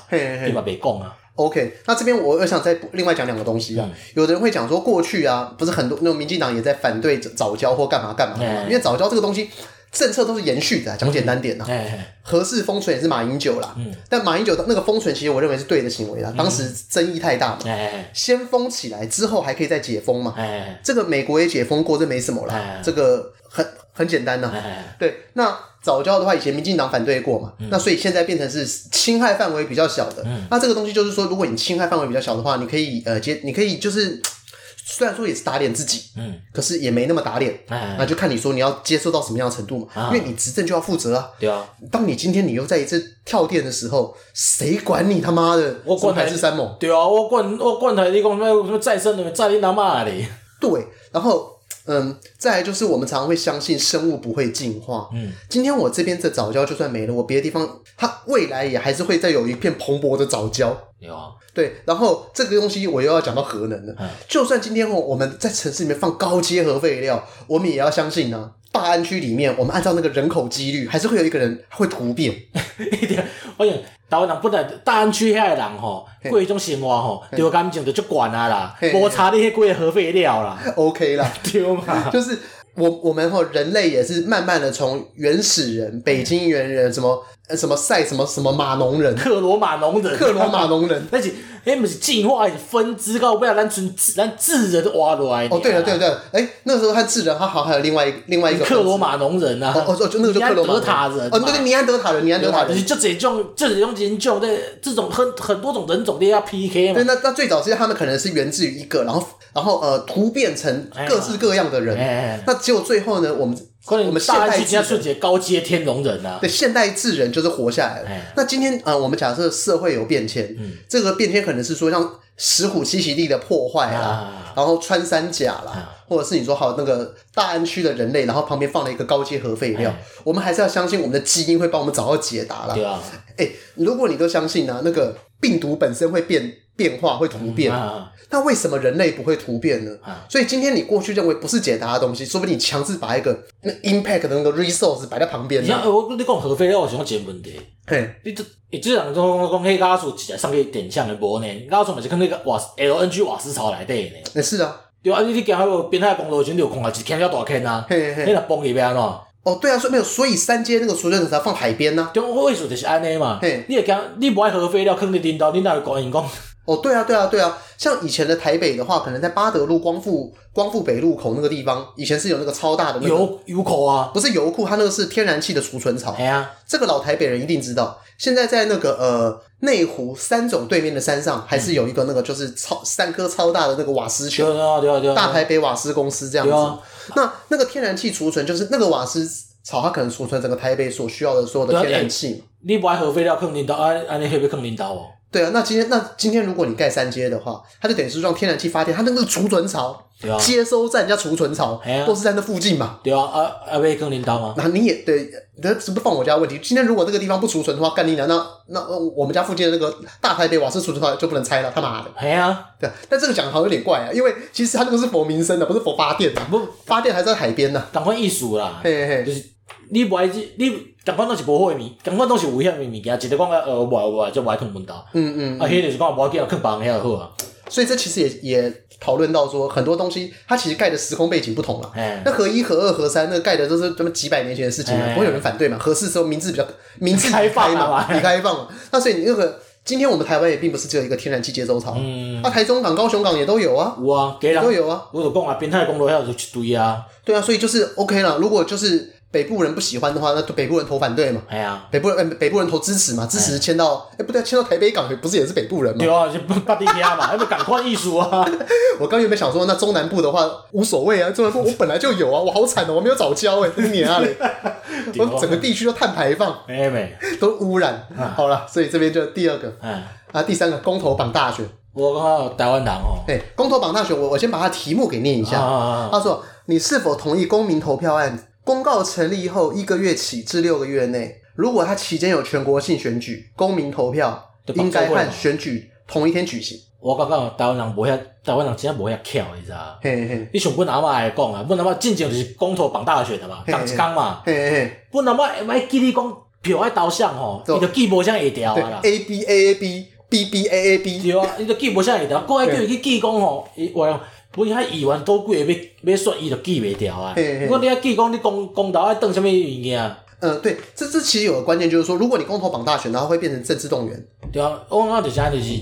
伊嘛袂讲啊。OK，那这边我又想再另外讲两个东西啊。嗯、有的人会讲说，过去啊，不是很多那种民进党也在反对早教或干嘛干嘛，嗯、因为早教这个东西政策都是延续的。讲简单点呐、啊，嗯、核四封存也是马英九啦，嗯、但马英九的那个封存其实我认为是对的行为啦，当时争议太大嘛，嗯、先封起来之后还可以再解封嘛，嗯、这个美国也解封过，这没什么啦，嗯、这个很。很简单呐、啊，对，那早教的话，以前民进党反对过嘛，嗯、那所以现在变成是侵害范围比较小的。嗯、那这个东西就是说，如果你侵害范围比较小的话，你可以呃接，你可以就是虽然说也是打脸自己，嗯，可是也没那么打脸，嗯、那就看你说你要接受到什么样的程度嘛，嗯、因为你执政就要负责啊。对啊，当你今天你又在一次跳电的时候，谁管你他妈的？我管台是三猛。对啊，我管我管台，你讲什么什么再生能源，在你他妈的。对，然后。嗯，再来就是我们常常会相信生物不会进化。嗯，今天我这边的藻礁就算没了，我别的地方它未来也还是会再有一片蓬勃的藻礁。有啊，对，然后这个东西我又要讲到核能了。嗯，就算今天哦，我们在城市里面放高阶核废料，我们也要相信呢、啊。大安区里面，我们按照那个人口几率，还是会有一个人会突变。一点，我讲台湾人本来大安区遐个人吼，过一种生活吼，对感情就足悬啊啦，无差你迄几个核废料啦，OK 啦，对嘛？就是我我们吼人类也是慢慢的从原始人、北京猿人什么。什么赛什么什么马农人，克罗马农人，克罗马农人，那是哎，不是进化分支高，不要让纯让智人挖出来。哦，对了对了对了，哎，那时候他智人，他好还有另外一另外一个克罗马农人啊，哦哦，就那个就克罗马塔人，哦，那个尼安德塔人，尼安德塔人，就这种就这种研究的这种很很多种人种都要 PK 嘛。对，那那最早其实他们可能是源自于一个，然后然后呃突变成各式各样的人，那结果最后呢，我们。我们现代智人。高阶天龙人啊，对，现代智人就是活下来了。那今天呃，我们假设社会有变迁，嗯，这个变迁可能是说像石虎栖息地的破坏啊，然后穿山甲啦，或者是你说好那个大安区的人类，然后旁边放了一个高阶核废料，我们还是要相信我们的基因会帮我们找到解答啦。对啊，哎，如果你都相信呢，那个病毒本身会变变化，会突变。那为什么人类不会突变呢？啊、所以今天你过去认为不是解答的东西，说不定你强制把一个那 impact 的那个 resource 摆在旁边。你像我你讲核废料，我想讲一个问题。嘿，你这你这两种讲讲黑加素起来上去点像的波呢？家属嘛是跟那个瓦 LNG 瓦斯槽来的呢？那是啊，对啊，你你讲那个滨海公路前有空啊，一坑了大坑啊，嘿嘿，那崩里边安怎？哦，对啊，所以没有，所以三阶那个储存才放海边呢？对，我意思就是安尼嘛。嘿，你也讲你不爱核废料，坑你领导，你哪会管员工？哦，对啊，对啊，对啊，像以前的台北的话，可能在八德路光复光复北路口那个地方，以前是有那个超大的那个油油库啊，不是油库，它那个是天然气的储存槽。哎呀，这个老台北人一定知道。现在在那个呃内湖三总对面的山上，还是有一个那个就是超三颗超大的那个瓦斯球，对啊对啊对啊，大台北瓦斯公司这样子。那那个天然气储存就是那个瓦斯槽，它可能储存整个台北所需要的所有的天然气。你不爱核废料坑领导，啊安尼会不会坑领导哦？对啊，那今天那今天如果你盖三阶的话，它就等于是让天然气发电，它那个储存槽、啊、接收站加储存槽、啊、都是在那附近嘛。对啊，啊啊，被坑领导吗？那你也对，那是不是放我家问题？今天如果这个地方不储存的话，干你娘，那那我们家附近的那个大台北瓦斯储存槽就不能拆了，他妈的！哎呀，对，但这个讲的好像有点怪啊，因为其实它那个是佛民生的，不是佛发电的，不发电还在海边呢。赶快艺术啦，嘿嘿，就是你不爱你。共款拢是无好诶物，共款拢是危险诶物件，直直讲呃，无爱无爱，就无爱囥门道。嗯嗯，啊，迄就是讲无要紧，囥别人遐就好啊。所以这其实也也讨论到说，很多东西它其实盖的时空背景不同了。哎，那合一、核二、核三，那盖的都是这么几百年前的事情了，不会有人反对嘛？核四时候名字比较名字开放嘛，比开放嘛。那所以你那个今天我们台湾也并不是只有一个天然气接收槽，嗯，那台中港、高雄港也都有啊，有啊，都有啊。我就讲啊，滨海公路遐有一堆啊。对啊，所以就是 OK 了。如果就是。北部人不喜欢的话，那北部人投反对嘛？哎呀，北部人北部人投支持嘛？支持迁到哎，不对，迁到台北港，不是也是北部人吗？对啊，就巴地亚嘛，要不赶快艺术啊！我刚有没有想说，那中南部的话无所谓啊？中南部我本来就有啊，我好惨哦，我没有藻礁哎，你啊嘞！我整个地区都碳排放，没没，都污染。好了，所以这边就第二个，啊，第三个公投榜大选。我刚刚台湾党哦，哎，公投榜大选，我我先把它题目给念一下。他说：“你是否同意公民投票案？”公告成立后一个月起至六个月内，如果他期间有全国性选举，公民投票应该和选举同一天举行。我感觉台湾人无遐，台湾人真正无遐巧，你知道？嘿嘿，你像阮阿嬷来讲啊，阮阿嬷进前就是公投绑大选的嘛，同一天嘛。嘿嘿，阮阿嬷爱记你讲票爱投向吼，伊就记无啥会条啊啦。A B A A B B B A A B，对啊，伊就记无啥会条，过来叫伊去记讲吼，伊话。不是，遐议员多几个要要选，伊就记袂掉啊。如果你要记讲，你公公投爱当什么物件？嗯，对，这这其实有个关键，就是说，如果你公投绑大选，然后会变成政治动员。对啊，我讲就是安就是，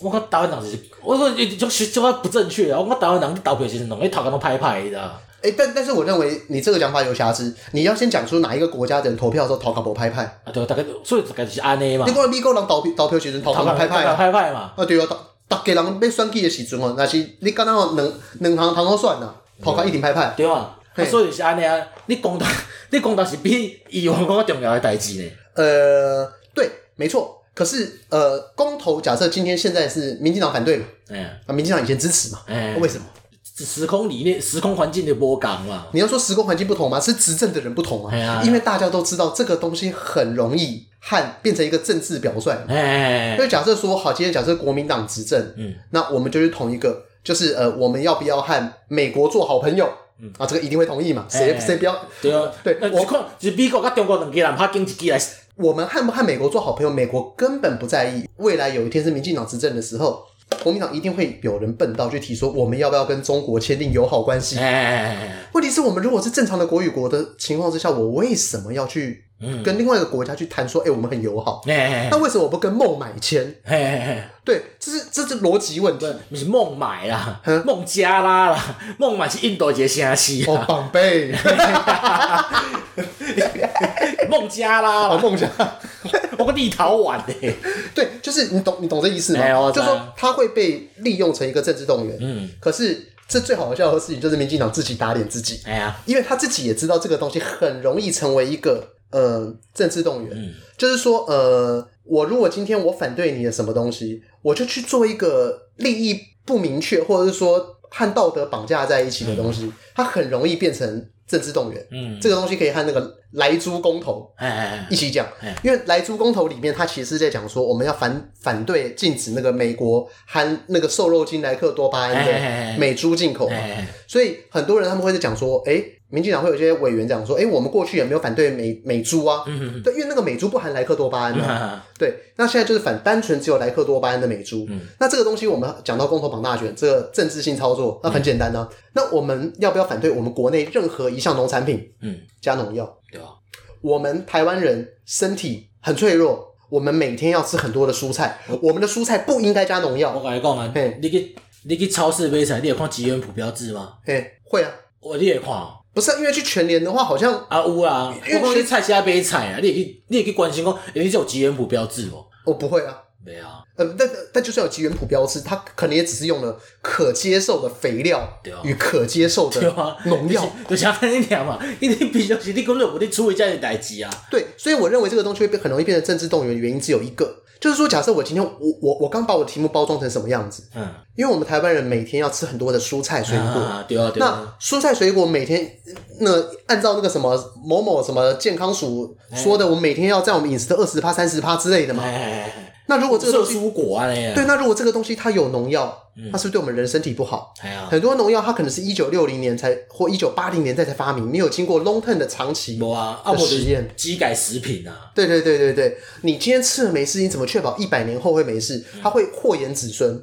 我讲台湾人是，我说就就就不正确啊！我讲台湾人投票时阵弄，你头壳拢歹歹的。诶、欸，但但是我认为你这个讲法有瑕疵，你要先讲出哪一个国家的人投票的时候头壳无歹歹。啊，对，大概所以大概就是安尼嘛。你讲美国人投票投票时阵头壳歹歹啊？歹歹嘛。啊，对啊。大家人要选举的时阵哦，若是你敢若两两行通好选呐，头壳一定歹歹。对啊，所以是安尼啊。你公投，你公投是比以往更较重要的代志呢。呃，对，没错。可是呃，公投假设今天现在是民进党反对嘛？嗯。啊，民进党以前支持嘛？嗯。为什么？时空理念、时空环境的波动嘛。你要说时空环境不同吗？是执政的人不同啊。啊因为大家都知道这个东西很容易。和变成一个政治表率，哎，所以假设说好，今天假设国民党执政，嗯，那我们就是同一个，就是呃，我们要不要和美国做好朋友？嗯，啊，这个一定会同意嘛？谁谁不要？对啊，对，我看是美国跟中国两个人，怕经济来。我们和不和美国做好朋友？美国根本不在意。未来有一天是民进党执政的时候，国民党一定会有人笨到去提说，我们要不要跟中国签订友好关系？问题是我们如果是正常的国与国的情况之下，我为什么要去跟另外一个国家去谈说，哎、欸，我们很友好？那为什么我不跟孟买签？对，这是这是逻辑问题。你是孟买啦，孟加拉啦，孟买是印度一个城市。哦，宝贝。孟加拉哦，孟加拉，我跟立陶宛的，对，就是你懂你懂这意思吗？欸、就是说他会被利用成一个政治动员。嗯，可是这最好笑的事情就是民进党自己打脸自己。哎呀，因为他自己也知道这个东西很容易成为一个呃政治动员。嗯，就是说呃，我如果今天我反对你的什么东西，我就去做一个利益不明确或者是说和道德绑架在一起的东西，它很容易变成。政治动员，嗯，这个东西可以和那个莱猪公投，一起讲，因为莱猪公投里面，它其实是在讲说，我们要反反对禁止那个美国含那个瘦肉精莱克多巴胺的美猪进口嘛，所以很多人他们会在讲说，哎民进党会有些委员讲说，哎我们过去也没有反对美美猪啊，嗯，对，因为那个美猪不含莱克多巴胺嘛，对，那现在就是反单纯只有莱克多巴胺的美猪，嗯，那这个东西我们讲到公投绑大选这个政治性操作，那很简单呢，那我们要不要反对我们国内任何一项农产品，嗯，加农药，对吧？我们台湾人身体很脆弱，我们每天要吃很多的蔬菜，我们的蔬菜不应该加农药。我跟你讲啊，嘿，你去你去超市买菜，你有看吉原普标志吗？嘿，会啊，我你也看。不是，因为去全联的话，好像啊有啊，因为我讲你菜市仔买菜啊，你也去你也去关心讲，你这有吉原普标志哦？我不会啊。没有，呃，但但就算有基因谱标志，它可能也只是用了可接受的肥料与可接受的农药，就像那点嘛。因为比较是你根本不会处理这样的代志啊。对，所以我认为这个东西会变，很容易变成政治动员，原因只有一个，就是说，假设我今天我我我刚把我的题目包装成什么样子，嗯，因为我们台湾人每天要吃很多的蔬菜水果，啊对啊对啊，那蔬菜水果每天那按照那个什么某某什么健康署说的，我们每天要在我们饮食的二十趴三十趴之类的嘛。那如果这个东西蔬果啊，对，那如果这个东西它有农药，它是不是对我们人身体不好？很多农药它可能是一九六零年才或一九八零年代才发明，没有经过 long term 的长期的实验，基改食品啊。对对对对对，你今天吃了没事，你怎么确保一百年后会没事？它会祸延子孙。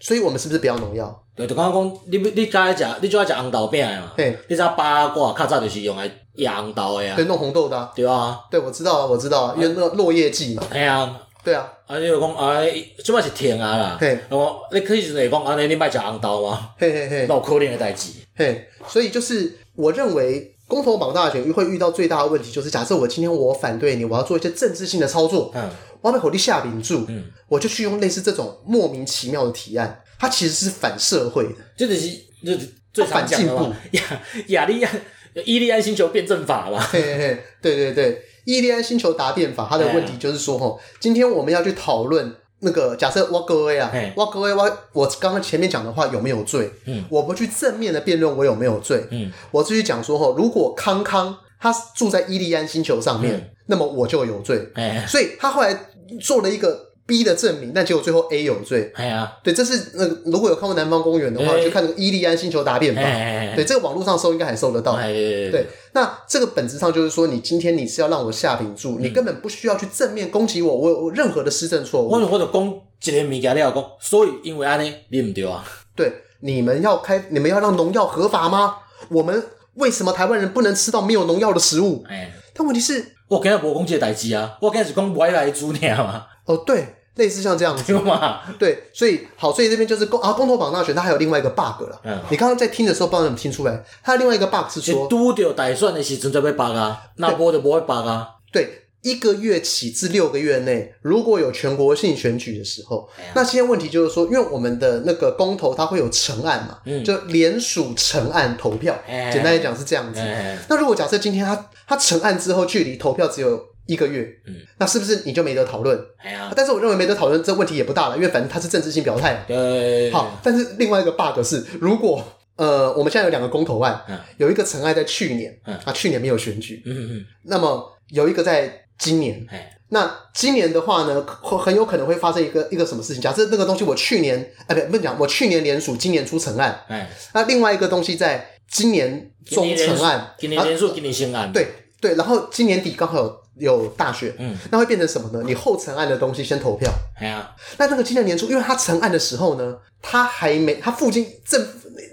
所以我们是不是不要农药？对，就刚刚讲，你你刚才讲，你就要讲红豆饼的嘛？嘿，你知道八卦较早就是用来压红豆的呀？对，弄红豆的。对啊，对，我知道啊，我知道啊，因为那个落叶剂嘛。哎呀。对啊，啊，你就讲啊，即摆是甜啊啦，嘿，我你可以就是讲，啊，你你卖食红豆吗？嘿嘿嘿，那有可能的代志。嘿，所以就是我认为公投绑大选会遇到最大的问题，就是假设我今天我反对你，我要做一些政治性的操作，嗯，我要被火力下饼住，嗯，我就去用类似这种莫名其妙的提案，它其实是反社会的，就等于就是最反进步，亚亚利安伊利安星球辩证法嘛，嘿嘿嘿，对对对。伊利安星球答辩法，它的问题就是说，吼，今天我们要去讨论那个假设，我各位啊，我各位，我我刚刚前面讲的话有没有罪？嗯，我不去正面的辩论我有没有罪，嗯，我继续讲说，哈，如果康康他住在伊利安星球上面，那么我就有罪，哎，所以他后来做了一个。B 的证明，但结果最后 A 有罪。哎呀，对，这是那如果有看过《南方公园》的话，就看那个伊利安星球答辩法。对，这个网络上搜应该还搜得到。对，那这个本质上就是说，你今天你是要让我下饼住，你根本不需要去正面攻击我，我有任何的施政错误。或者或者攻一个物件，你要讲，所以因为安尼你唔对啊。对，你们要开，你们要让农药合法吗？我们为什么台湾人不能吃到没有农药的食物？哎，但问题是，我今日无讲这个代志啊，我今日是讲外来猪鸟嘛。哦，对。类似像这样子嘛，对，所以好，所以这边就是公啊，公投榜大选，它还有另外一个 bug 了。嗯，你刚刚在听的时候，不知道你有没有听出来？它另外一个 bug 是说，都掉打算的时阵就要 bug 啊，那波就不会 bug 啊。对，一个月起至六个月内，如果有全国性选举的时候，那现在问题就是说，因为我们的那个公投它会有成案嘛，嗯，就联署成案投票，简单来讲是这样子。那如果假设今天它它成案之后，距离投票只有。一个月，嗯，那是不是你就没得讨论？哎呀，但是我认为没得讨论，这问题也不大了，因为反正它是政治性表态。对，好，但是另外一个 bug 是，如果呃，我们现在有两个公投案，嗯，有一个尘埃在去年，嗯，啊，去年没有选举，嗯嗯，那么有一个在今年，哎，那今年的话呢，很很有可能会发生一个一个什么事情？假设那个东西我去年，哎，不，不是讲我去年联署，今年出成案，哎，那另外一个东西在今年中成案，今年联署，今年新案，对。对，然后今年底刚好有有大选，嗯，那会变成什么呢？你后成案的东西先投票，哎呀，那那个今年年初，因为他成案的时候呢，他还没，他附近正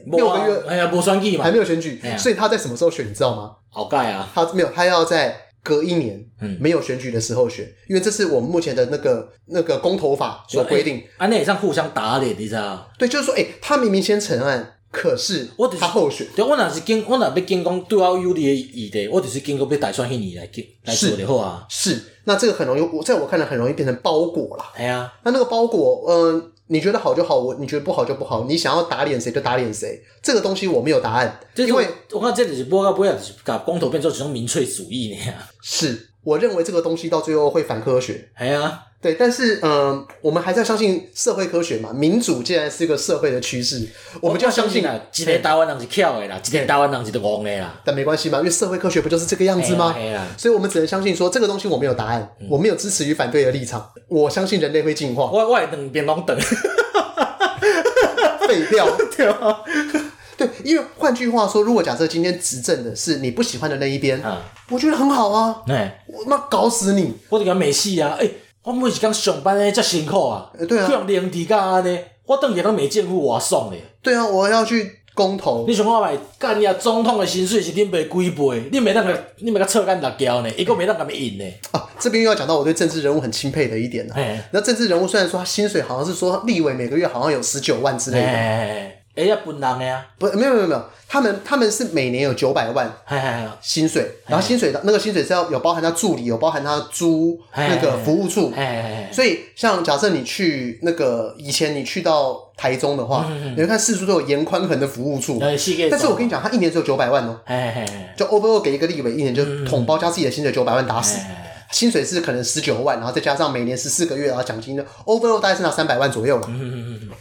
六个月，哎呀，不选举嘛，还没有选举，所以他在什么时候选，你知道吗？好盖啊，他没有，他要在隔一年，嗯，没有选举的时候选，因为这是我们目前的那个那个公投法所规定，啊，那也像互相打脸，你知道？对，就是说，哎，他明明先成案。可是，我他候选，对，我若是经，我若要经讲对我有利的议题，我就是经过要大选迄年来经来做的好啊。是，那这个很容易，我在我看来很容易变成包裹啦。哎呀，那那个包裹，嗯，你觉得好就好，我你觉得不好就不好，你想要打脸谁就打脸谁。这个东西我没有答案，因为我看这里是播到不要把公投变成这种民粹主义那样。是，我认为这个东西到最后会反科学。哎呀。对，但是嗯、呃，我们还是要相信社会科学嘛。民主既然是一个社会的趋势，我们就要相信啊。今天台湾人是巧的啦，今天台湾人是戆的啦。但没关系嘛，因为社会科学不就是这个样子吗？所以我们只能相信说这个东西我没有答案，嗯、我没有支持与反对的立场。我相信人类会进化。我我两边拢等，废掉掉。对，因为换句话说，如果假设今天执政的是你不喜欢的那一边，嗯、我觉得很好啊。哎，我他妈搞死你！我这个没戏啊！哎。我每一天上班呢，这么辛苦啊！对啊，像连地干呢，我等下都没见过我爽嘞。对啊，我要去公投。你想看卖干你啊？总统的薪水是恁爸几倍？你没当个，你没个臭干辣椒呢？一个没当个没赢呢？啊，这边又要讲到我对政治人物很钦佩的一点了。那政治人物虽然说他薪水好像是说立委每个月好像有十九万之类的。哎呀，不难的呀！不，没有没有没有，他们他们是每年有九百万薪水，然后薪水的那个薪水是要有包含他助理，有包含他租那个服务处。所以像假设你去那个以前你去到台中的话，你会看四处都有严宽恒的服务处。但是我跟你讲，他一年只有九百万哦。就 overall 给一个立委一年就统包加自己的薪水九百万打死，薪水是可能十九万，然后再加上每年十四个月然后奖金呢，overall 大概是拿三百万左右了。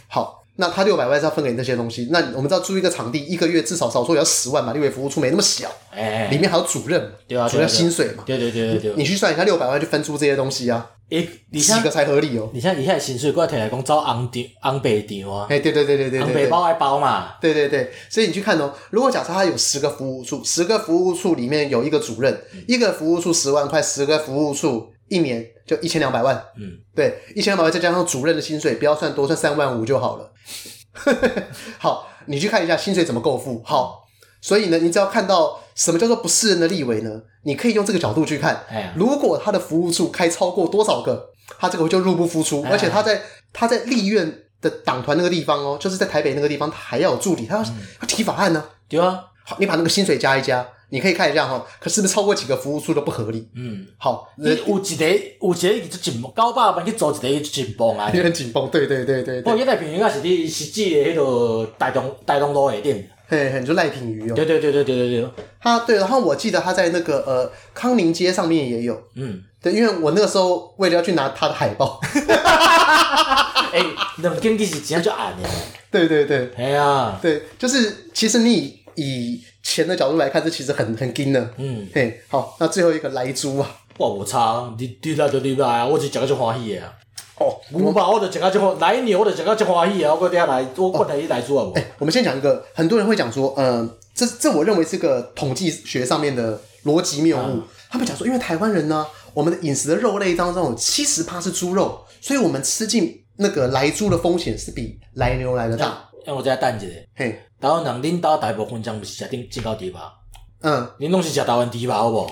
好。那他六百万是要分给你这些东西，那我们知道租一个场地一个月至少少说也要十万嘛，因为服务处没那么小，哎，里面还有主任，对啊，主任薪水嘛，对对对对对，你去算一下六百万就分租这些东西啊，诶，几个才合理哦？你像你现在薪水过来提来讲找红顶红白顶啊，哎，对对对对对，红白包还包嘛，对对对，所以你去看哦，如果假设他有十个服务处，十个服务处里面有一个主任，一个服务处十万块，十个服务处一年就一千两百万，嗯，对，一千两百万再加上主任的薪水，不要算多，算三万五就好了。好，你去看一下薪水怎么够付。好，所以呢，你只要看到什么叫做不是人的立委呢？你可以用这个角度去看。哎如果他的服务处开超过多少个，他这个就入不敷出。而且他在他在立院的党团那个地方哦，就是在台北那个地方，他还要有助理，他要要提法案呢。对啊，好，你把那个薪水加一加。你可以看一下哈，可是不是超过几个服务处都不合理？嗯，好，你有一个有一个就紧绷，九百万去做一个紧绷啊，有点紧绷，对对对对。不过现在品鱼啊是你实际的迄个大东大东路下店，嘿，嘿，你说赖品鱼哦。对对对对对对对。他对，然后我记得他在那个呃康宁街上面也有，嗯，对，因为我那个时候为了要去拿他的海报，哎，那么经济是怎样就暗的？对 对对，哎呀，对，就是其实你以。以钱的角度来看，这其实很很金的。嗯，嘿，好，那最后一个来猪啊，哇，我操，你你来就你来啊，我就讲个就欢喜的啊。哦，牛吧，我就讲个就欢，来牛我就讲个就欢喜啊，我等下来，我过来一莱猪啊。哎，我们先讲一个，很多人会讲说，嗯、呃，这这我认为是个统计学上面的逻辑谬误。嗯、他们讲说，因为台湾人呢，我们的饮食的肉类当中有七十趴是猪肉，所以我们吃进那个来猪的风险是比来牛来的大。让我再等一下，嘿。台湾人恁兜大部分将毋是食顶进口猪肉，嗯，恁拢是食台湾猪肉，好不？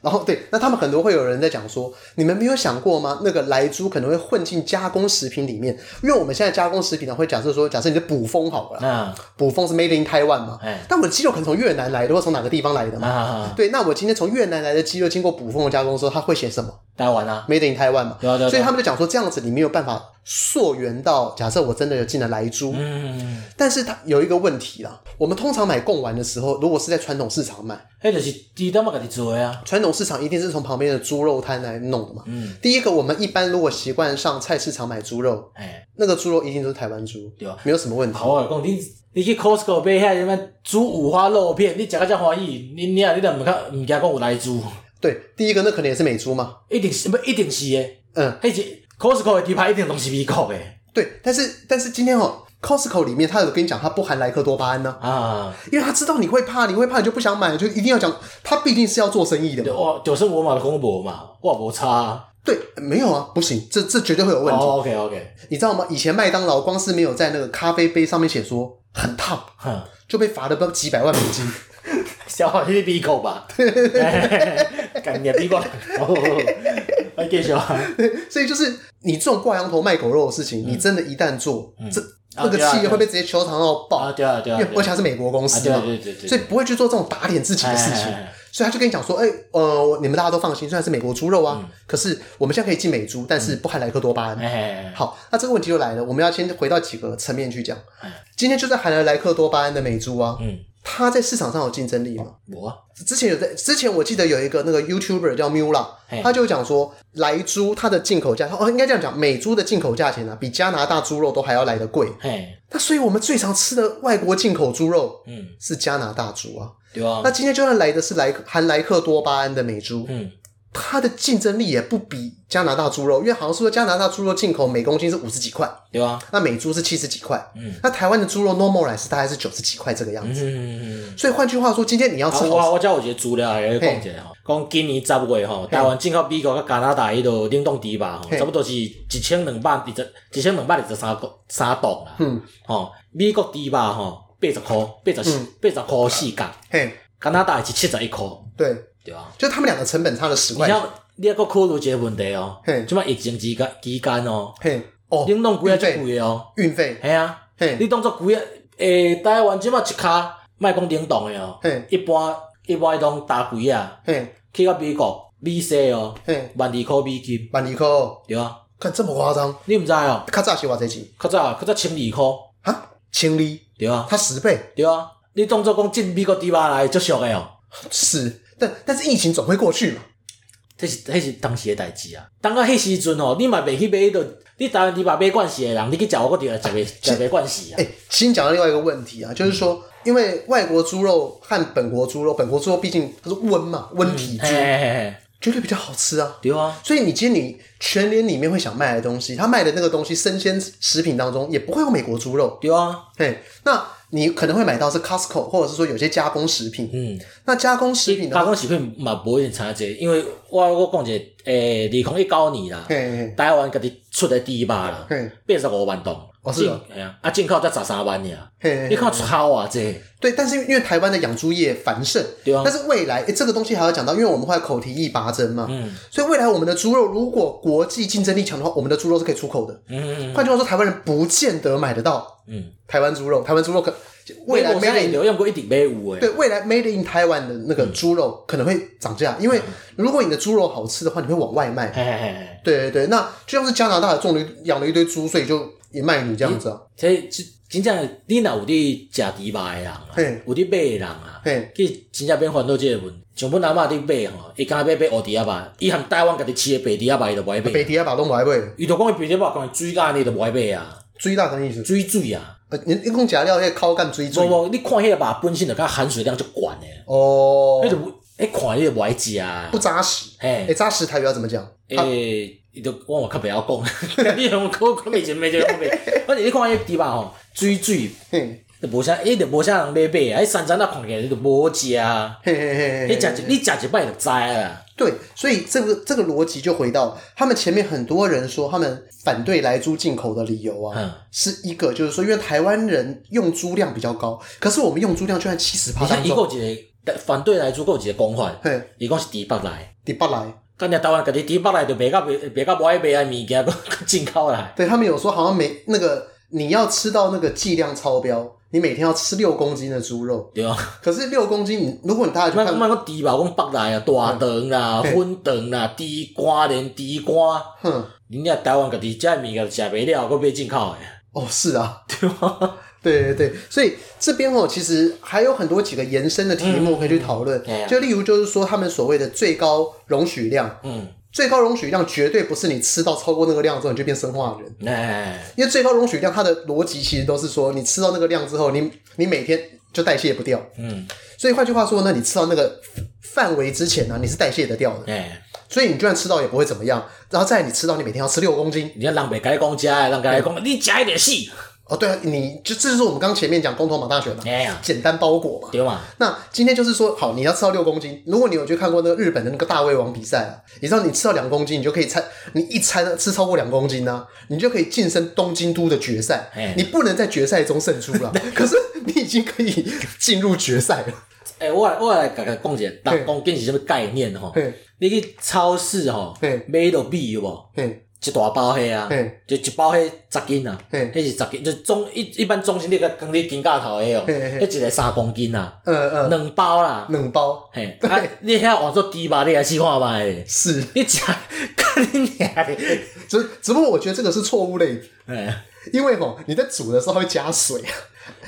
然后对，那他们很多会有人在讲说，你们没有想过吗？那个莱猪可能会混进加工食品里面，因为我们现在加工食品呢，会假设说，假设你的补风好了，嗯，捕风是 made in Taiwan 嘛，哎，但我的鸡肉可能从越南来的，或从哪个地方来的嘛，啊、对，那我今天从越南来的鸡肉经过补风的加工的时候，它会写什么？台湾啊，made in Taiwan 嘛，对啊对啊，所以他们就讲说，这样子你没有办法溯源到，假设我真的有进了莱猪，嗯，但是它有一个问题啦，我们通常买贡丸的时候，如果是在传统市场买，那就是猪他妈给你做呀，传统市场一定是从旁边的猪肉摊来弄的嘛，嗯，第一个我们一般如果习惯上菜市场买猪肉，哎，那个猪肉一定都是台湾猪，对吧？没有什么问题。好啊，讲你你去 Costco 买遐什么猪五花肉片，你食个这欢喜，你你啊你都唔看唔惊讲有来猪。对，第一个那可能也是美猪嘛，一定是不一定是诶，嗯，迄是 Costco 的猪排一定都是美国诶。对，但是但是今天哦 Costco 里面他有跟你讲，他不含莱克多巴胺呢啊，因为他知道你会怕，你会怕你就不想买，就一定要讲，他毕竟是要做生意的嘛。哇，就是我买的公博嘛，哇，不差。对，没有啊，不行，这这绝对会有问题。Oh, OK OK，你知道吗？以前麦当劳光是没有在那个咖啡杯上面写说很烫，哼，就被罚了不知道几百万美金。消化是鼻口吧？感觉鼻口。来继续啊。所以就是你这种挂羊头卖狗肉的事情，嗯、你真的，一旦做，嗯、这那个企业会被直接球场到爆。对啊对啊，因为而且它是美国公司嘛，对对对，所以不会去做这种打脸自己的事情。所以他就跟你讲说，哎、欸，呃，你们大家都放心，虽然是美国猪肉啊，嗯、可是我们现在可以进美猪，但是不含莱克多巴胺。嗯、好，那这个问题就来了，我们要先回到几个层面去讲。今天就在含了莱克多巴胺的美猪啊，嗯，它在市场上有竞争力吗？我之前有在，之前我记得有一个那个 YouTuber 叫 Mula，他就讲说，莱猪它的进口价，哦，应该这样讲，美猪的进口价钱呢、啊，比加拿大猪肉都还要来得贵。嘿，那所以我们最常吃的外国进口猪肉，嗯，是加拿大猪啊。对啊，那今天就算来的是莱含莱克多巴胺的美猪，嗯，它的竞争力也不比加拿大猪肉，因为好像说加拿大猪肉进口每公斤是五十几块，对啊，那美猪是七十几块，嗯，那台湾的猪肉 normal 来是大概是九十几块这个样子，嗯嗯嗯，所以换句话说，今天你要吃，我我叫我一个资料来讲一下哈，讲今年十月哈，台湾进口美国跟加拿大迄个冷冻猪肉哈，差不多是一千两百二十，一千两百二十三个三档啦，嗯，哦，美国猪肉哈。八十块，八十八十块四角。嘿，加拿大是七十一块。对，对啊，就他们两个成本差了十块。你要你要搁考虑一个问题哦。嘿，即嘛疫情期间期间哦。嘿，哦，冷冻龟仔最贵哦。运费。系啊。嘿，你当作贵啊，诶，台湾即嘛一卡卖讲冷冻诶哦。嘿，一般一般迄种大龟啊。嘿，去到美国美西哦。嘿，万二块美金。万二块。对啊。看这么夸张？你毋知哦？较早是偌济钱？较早较早千二块。哈？千二？对啊，它十倍。对啊，你当作讲进美国猪肉来就俗诶哦。是，但但是疫情总会过去嘛。这是这是当时诶代志啊。当到迄时阵哦，你嘛袂去买迄个，你台湾猪肉买惯势诶人，你去食我个猪肉食袂食袂惯势啊。诶，先讲到另外一个问题啊，就是说，因为外国猪肉和本国猪肉，本国猪肉毕竟它是温嘛，温体猪。绝对比较好吃啊！对啊，所以你今天你全年里面会想卖的东西，他卖的那个东西生鲜食品当中也不会有美国猪肉。对啊，嘿，那你可能会买到是 Costco，或者是说有些加工食品。嗯，那加工食品的话，加工食品嘛不会差这，因为我我讲一个，诶、欸，二零一九年啦，嘿嘿台湾家己出的第一把啦，八十五万吨。哦，是啊，哎呀，啊，进口才十三万呀，你看超啊，这。对，但是因为台湾的养猪业繁盛，对啊，但是未来，诶，这个东西还要讲到，因为我们会口蹄疫拔针嘛，嗯，所以未来我们的猪肉如果国际竞争力强的话，我们的猪肉是可以出口的，嗯嗯，换句话说，台湾人不见得买得到，嗯，台湾猪肉，台湾猪肉可未来 made in 用过一顶杯五诶，对，未来 made in 台湾的那个猪肉可能会涨价，因为如果你的猪肉好吃的话，你会往外卖，对对对，那就像是加拿大种了养了一堆猪，所以就。也卖你这样子啊？这真真正你若有伫食猪肉的人啊，有伫买的人啊，去真正免烦恼这个问题。像阮阿嬷伫买吼，伊敢若要买乌猪仔肉，伊含台湾家己饲的白猪仔肉伊都无爱买。白猪仔肉拢无爱买。伊就讲伊白猪仔肉讲水干你都无爱买啊。水干什么意思？水水啊。呃，你你讲食了迄个口感水水。无无，你看迄个肉本身就较含水量就悬诶。哦。迄就迄看你就无爱食啊。不扎实。嘿。诶，扎实台语要怎么讲？诶。伊 就我我较袂晓讲，你用口口面前面就讲袂。反正你看迄猪肉吼，水水，就无啥，伊就无啥人买买啊。迄山珍啊，看起来就无食啊。嘿嘿嘿，你食一你食一摆就知啊。对，所以这个这个逻辑就回到他们前面很多人说他们反对来猪进口的理由啊，嗯、是一个就是说，因为台湾人用猪量比较高，可是我们用猪量居然七十趴。伊讲一个反对来猪，有一个讲法，嘿，伊讲是猪北来，猪北来。干你台湾家己猪北来就卖到卖卖到无爱卖啊物件，搁进口来。对，他们有说好像每那个你要吃到那个剂量超标，你每天要吃六公斤的猪肉。对啊。可是六公斤，你如果你大家去看，卖个猪肉讲北来啊，大肠啦、粉肠啦、猪肝连猪肝，哼，人家台湾家己食物件食袂了，搁买进口的。哦，是啊，对啊。对对对，所以这边哦，其实还有很多几个延伸的题目可以去讨论。嗯、就例如，就是说他们所谓的最高容许量，嗯，最高容许量绝对不是你吃到超过那个量之后你就变生化人。哎，因为最高容许量它的逻辑其实都是说，你吃到那个量之后，你你每天就代谢不掉。嗯，所以换句话说呢，你吃到那个范围之前呢，你是代谢得掉的。哎，所以你就算吃到也不会怎么样。然后再你吃到，你每天要吃六公斤，你要让别个讲加，让别个讲，你加一点细。哦，对啊，你就这就是我们刚前面讲公投马大选嘛，简单包裹嘛，对嘛。那今天就是说，好，你要吃到六公斤，如果你有去看过那个日本的那个大胃王比赛啊，你知道你吃到两公斤，你就可以餐，你一餐吃超过两公斤呢、啊，你就可以晋升东京都的决赛。你不能在决赛中胜出了，可是你已经可以进入决赛了。哎、欸，我来我来讲讲一下，打工跟是什么概念吼？你去超市吼，买迄落米有无？一大包迄啊，就一包迄十斤啊，迄是十斤，就中一一般中心那个跟你金架头迄哦，迄一个三公斤啊，嗯嗯，两包啦，两包，嘿，啊，你遐换做鸡吧，你来试看卖，是，你食，看你娘的，只只不过我觉得这个是错误类，哎，因为吼你在煮的时候会加水啊，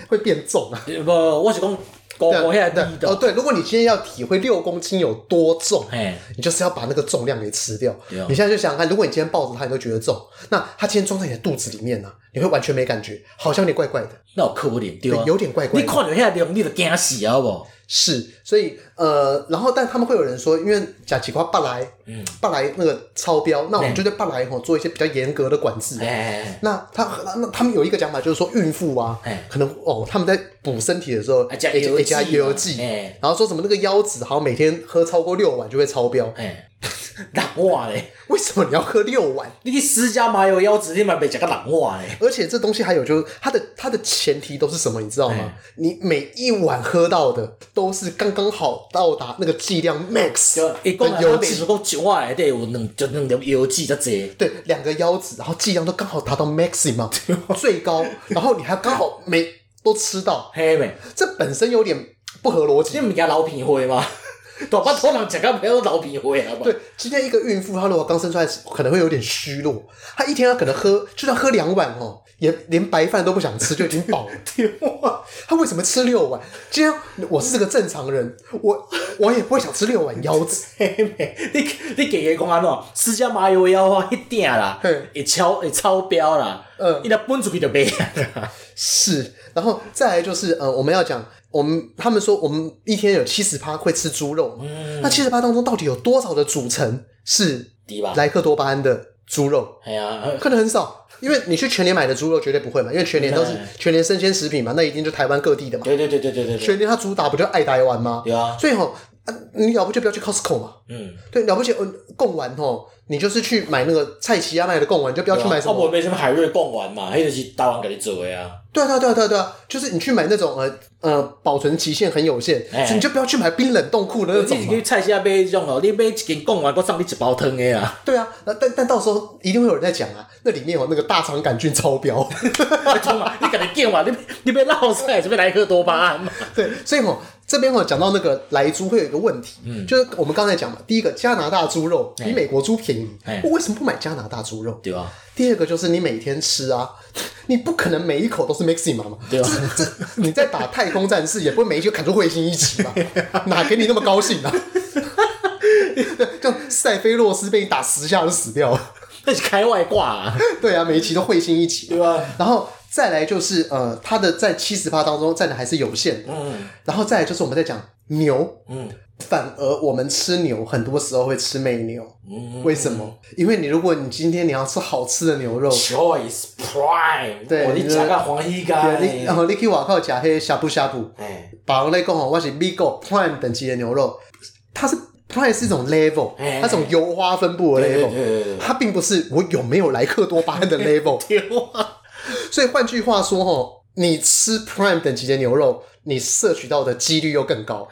会变重啊，不，我是讲。高高对哦，对，如果你今天要体会六公斤有多重，嘿。你就是要把那个重量给吃掉。你现在就想想看，如果你今天抱着它，你都觉得重，那它今天装在你的肚子里面呢、啊，你会完全没感觉，好像有点怪怪的。那我可怜，对，有点怪怪的。你看到遐量，你就惊死好不好？是，所以呃，然后但他们会有人说，因为甲基瓜巴来，嗯，巴来那个超标，那我们就对巴来吼做一些比较严格的管制。哎，那他那他们有一个讲法，就是说孕妇啊，可能哦他们在补身体的时候加加油剂，然后说什么那个腰子好像每天喝超过六碗就会超标。六碗嘞？为什么你要喝六碗？你去私家麻油腰子，你买别加个六碗嘞？而且这东西还有，就是它的它的前提都是什么？你知道吗？你每一碗喝到的都是刚刚好到达那个剂量 max 的油剂。如果一碗里有两就两条油剂就这。对，两个腰子，然后剂量都刚好达到 maximum 最高，然后你还刚好每都吃到，嘿没？这本身有点不合逻辑。你不给他老品会吗？大把土人食到没有老皮灰啊！对，今天一个孕妇，她如果刚生出来，可能会有点虚弱。她一天她可能喝，就算喝两碗哦，也连白饭都不想吃，就已经饱了。她为什么吃六碗？今天我是个正常人，我我也不会想吃六碗腰子。你你给个讲安怎？私家麻油腰啊一点啦，也超也超标啦。嗯，你那分出去就没了。是，然后再来就是呃，我们要讲。我们他们说，我们一天有七十趴会吃猪肉，嗯、那七十趴当中到底有多少的组成是莱克多巴胺的猪肉？哎呀，可能很少，因为你去全年买的猪肉绝对不会嘛，因为全年都是全年生鲜食品嘛，那一定就台湾各地的嘛。对对对对对对，全年它主打不就爱台湾吗？对啊，所以吼，你了不就不要去 Costco 嘛。嗯，对，了不起，贡丸吼。你就是去买那个菜奇亚卖的贡丸，就不要去买什么。哦，我没什么海瑞贡丸嘛，那个是台湾给你做的啊。对啊，对啊，对啊，对啊，对啊，就是你去买那种呃呃保存期限很有限，欸、你就不要去买冰冷冻库的那种。你去菜市啊买这种哦，你买一斤贡丸，我送你一包汤的啊。对啊，那但但到时候一定会有人在讲啊，那里面有那个大肠杆菌超标。你赶紧见嘛，你你别闹菜，这边莱克多巴胺嘛。对，所以吼。这边我讲到那个来猪会有一个问题，嗯，就是我们刚才讲嘛，第一个加拿大猪肉比美国猪便宜，哎，为什么不买加拿大猪肉？对吧？第二个就是你每天吃啊，你不可能每一口都是 maximum 嘛，对吧？这这你在打太空战士也不会每一口砍出彗星一起吧？哪给你那么高兴啊？就塞菲洛斯被你打十下就死掉了，那是开外挂啊！对啊，每一期都彗星一起，对吧？然后。再来就是呃，它的在七十趴当中占的还是有限。的。嗯，然后再来就是我们在讲牛，嗯，反而我们吃牛很多时候会吃美牛，嗯，为什么？因为你如果你今天你要吃好吃的牛肉，Choice Prime，对，你加个黄鱼干，然后你去外口吃黑呷哺呷哺，哎，别人来讲哦，我是美国 Prime 等级的牛肉，它是 Prime 是一种 level，它这种油花分布的 level，它并不是我有没有莱克多巴胺的 level。所以换句话说，吼，你吃 Prime 等级的牛肉，你摄取到的几率又更高。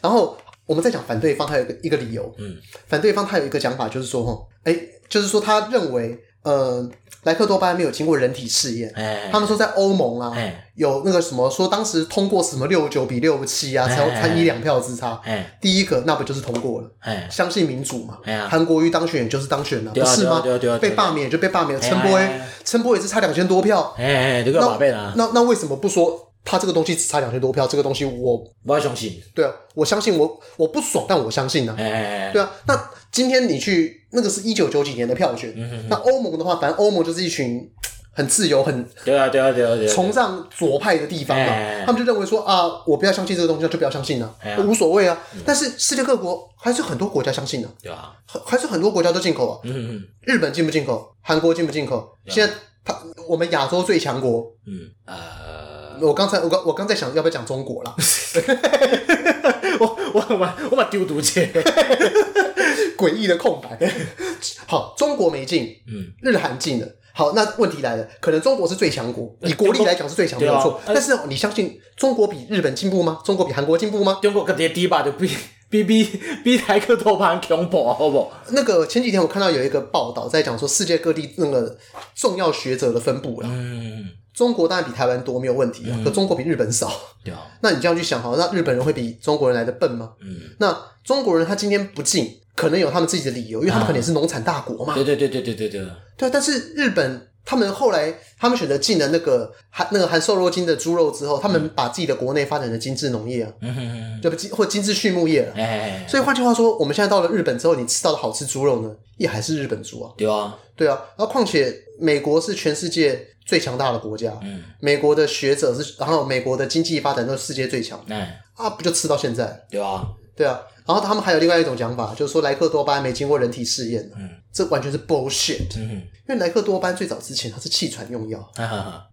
然后我们再讲反对方，他有一个一个理由。嗯，反对方他有一个讲法，就是说，吼，哎，就是说他认为，呃。莱克多巴胺没有经过人体试验，他们说在欧盟啊，有那个什么说当时通过什么六九比六七啊，才才一两票之差。第一个那不就是通过了？相信民主嘛。韩国瑜当选也就是当选了，不是吗？被罢免就被罢免，陈波陈波也是差两千多票。那那那为什么不说他这个东西只差两千多票？这个东西我不要相信。对啊，我相信我我不爽，但我相信呢。对啊，那。今天你去那个是一九九几年的票选，嗯、哼哼。那欧盟的话，反正欧盟就是一群很自由、很对啊对啊对啊对啊。崇尚左派的地方嘛，啊、他们就认为说啊，我不要相信这个东西，就不要相信了，啊，无所谓啊。嗯、但是世界各国还是很多国家相信的，对啊，还是很多国家都进口啊。日本进不进口？韩国进不进口？现在。他我们亚洲最强国，嗯。呃，我刚才我刚我刚在想要不要讲中国啦，我我我我把丢毒气，诡异的空白。好，中国没进，嗯，日韩进了。好，那问题来了，可能中国是最强国，以国力来讲是最强，没有错。但是你相信中国比日本进步吗？中国比韩国进步吗？中国跟这些低吧就比比比比台克托盘恐怖，好不？那个前几天我看到有一个报道在讲说世界各地那个重要学者的分布了。嗯，中国当然比台湾多没有问题，可中国比日本少。对啊，那你这样去想，好，那日本人会比中国人来的笨吗？嗯，那中国人他今天不进。可能有他们自己的理由，因为他们可能也是农产大国嘛。对对对对对对对。对，但是日本他们后来他们选择进了那个含那个含瘦肉精的猪肉之后，他们把自己的国内发展成精致农业啊，对不？精或精致畜牧业了。所以换句话说，我们现在到了日本之后，你吃到的好吃猪肉呢，也还是日本猪啊。对啊，对啊。然后况且美国是全世界最强大的国家，嗯，美国的学者是，然后美国的经济发展都是世界最强，嗯，啊，不就吃到现在？对啊，对啊。然后他们还有另外一种讲法，就是说莱克多巴胺没经过人体试验，嗯，这完全是 bullshit，嗯，因为莱克多巴胺最早之前它是气喘用药，哈哈哈，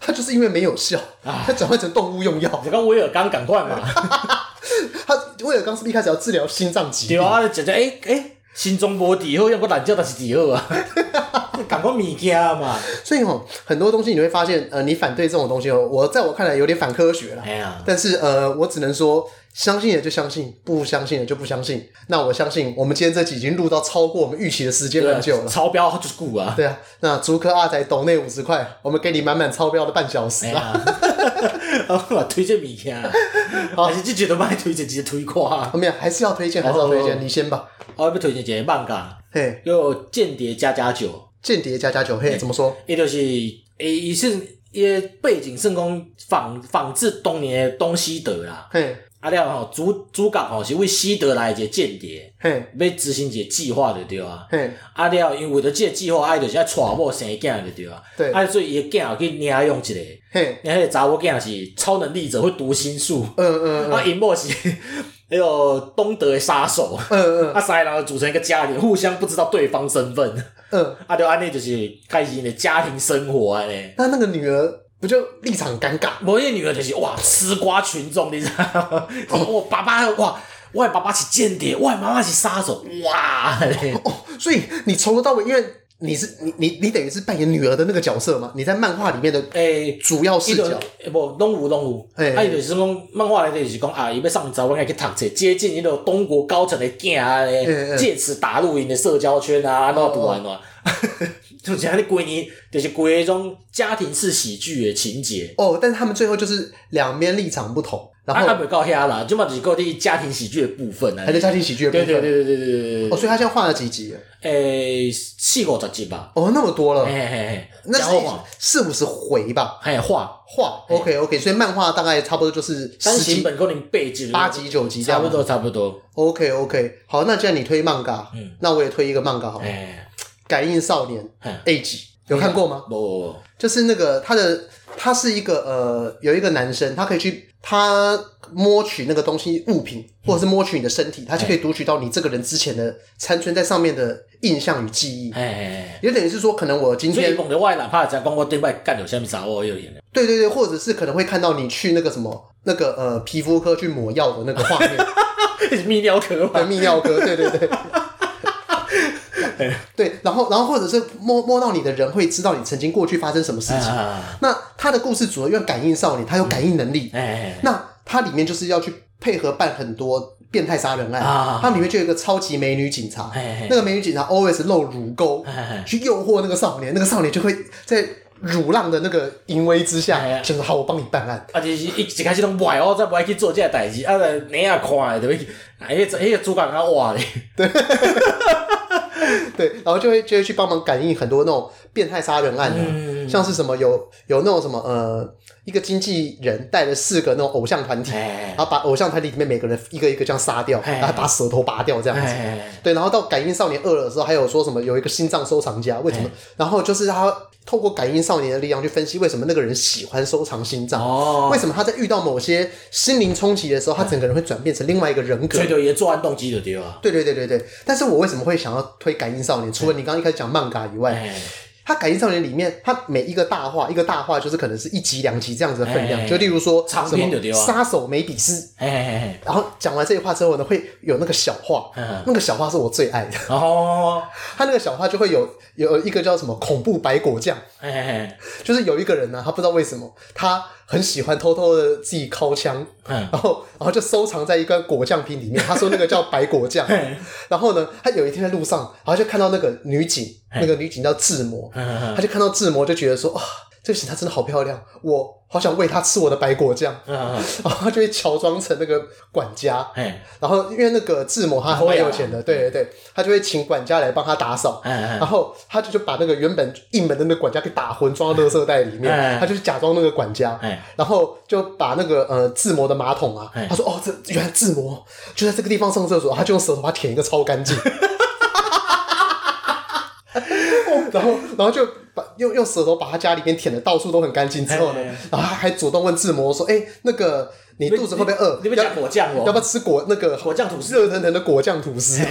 它就是因为没有效，它转换成动物用药。你刚威尔刚赶快嘛，他威尔刚是不是一开始要治疗心脏疾病？对啊，讲讲哎哎，心中无底后，要不懒觉但是底后啊，赶快物件嘛。所以哦，很多东西你会发现，呃，你反对这种东西哦，我在我看来有点反科学了。哎呀，但是呃，我只能说。相信的就相信，不相信的就不相信。那我相信，我们今天这集已经录到超过我们预期的时间很久了。超标就是顾啊。对啊，那竹科阿仔抖内五十块，我们给你满满超标的半小时啊。我 推荐物件，还是就觉得卖推荐直接推垮。后面还是要推荐，还是要推荐，你先吧。我要不推荐一个漫画，嘿，有间谍加加酒。间谍加加酒，嘿，怎么说？伊就是伊，伊是伊个背景，是讲仿仿制当年的东西德啦，嘿。啊了吼，主主角吼是为西德来一个间谍，嘿，要执行一个计划就对啊。嘿，啊了，因为为了这个计划，爱就是爱娶某生囝就对啊。对，啊所以伊个囝去领养一个，嘿，领迄个查某囝是超能力者，会读心术。嗯嗯嗯。啊，因某是那个东德的杀手。嗯嗯。啊，三个人组成一个家庭，互相不知道对方身份。嗯。啊，就安尼就是开始的家庭生活安尼。那那个女儿。不就立场尴尬？我一女儿就是哇，吃瓜群众，你知道吗？我爸爸哇，我爸爸是间谍，我妈妈是杀手，哇！哦，所以你从头到尾，因为你是你你你等于是扮演女儿的那个角色吗？你在漫画里面的诶主要视角，不拢有拢有，哎，啊，就是讲漫画里头就是讲啊，伊要上早，我该去读册，接近一个东国高层的囝啊，借此打入因的社交圈啊，安怎读安怎。就像你规年，就是规那种家庭式喜剧的情节。哦，但是他们最后就是两边立场不同，然后他没告黑啦，就嘛就是告的家庭喜剧的部分呢，还是家庭喜剧的部分，对对对对对对对哦，所以他现在换了几集？诶，四五十集吧？哦，那么多了，嘿嘿嘿，那是四五十回吧？嘿，画。画，OK OK，所以漫画大概差不多就是单行本可能八集、八集、九集这样，差不多差不多。OK OK，好，那既然你推漫画，嗯，那我也推一个漫画好了。感应少年 Age 有看过吗？不，就是那个他的，他是一个呃，有一个男生，他可以去他摸取那个东西物品，或者是摸取你的身体，他就可以读取到你这个人之前的残存在上面的印象与记忆。哎，也等于是说，可能我今天的外哪怕在光光对外干有下面啥我有演对对对，或者是可能会看到你去那个什么那个呃皮肤科去抹药的那个画面，泌尿科对泌尿科，对对对。对，然后，然后或者是摸摸到你的人会知道你曾经过去发生什么事情。那他的故事主要因为感应少年，他有感应能力。那他里面就是要去配合办很多变态杀人案。他里面就有一个超级美女警察，那个美女警察 always 露乳沟，去诱惑那个少年，那个少年就会在乳浪的那个淫威之下，就是好，我帮你办案。啊，就是一一开始拢歪哦，再不爱去做这个代志，啊，你也看，对不对？啊，迄个迄个主角他哇嘞，对。对，然后就会就会去帮忙感应很多那种变态杀人案，嗯、像是什么有有那种什么呃，一个经纪人带了四个那种偶像团体，然后把偶像团体里面每个人一个一个这样杀掉，然后把舌头拔掉这样子。对，然后到感应少年二的时候，还有说什么有一个心脏收藏家，为什么？然后就是他。透过感应少年的力量去分析为什么那个人喜欢收藏心脏，哦，为什么他在遇到某些心灵冲击的时候，他整个人会转变成另外一个人格。对对，也作案动机的对吧？对对对对对。但是我为什么会想要推感应少年？除了你刚刚一开始讲漫嘎以外，他《感应少年》里面，他每一个大话，一个大话就是可能是一集两集这样子的分量，就例如说长篇的对吧？杀手梅比斯，然后讲完这句话之后呢，会有那个小话，那个小话是我最爱的。哦，他那个小话就会有有一个叫什么恐怖白果酱，就是有一个人呢，他不知道为什么他。很喜欢偷偷的自己掏枪，然后然后就收藏在一个果酱瓶里面。他说那个叫白果酱。然后呢，他有一天在路上，然后就看到那个女警，那个女警叫志摩，她就看到志摩就觉得说啊。这个形她真的好漂亮，我好想喂她吃我的白果酱。然后她就会乔装成那个管家，然后因为那个志摩他很有钱的，对对对，他就会请管家来帮他打扫，然后他就就把那个原本应门的那个管家给打昏，装到垃圾袋里面，他就假装那个管家，然后就把那个呃志摩的马桶啊，他说哦，这原来志摩就在这个地方上厕所，他就用舌头把它舔一个超干净。然后，然后就把用用舌头把他家里面舔的到处都很干净之后呢，然后还主动问志摩说：“哎，那个你肚子会不会饿？你不讲果酱哦？要不要吃果那个果酱吐司？热腾腾的果酱吐司？”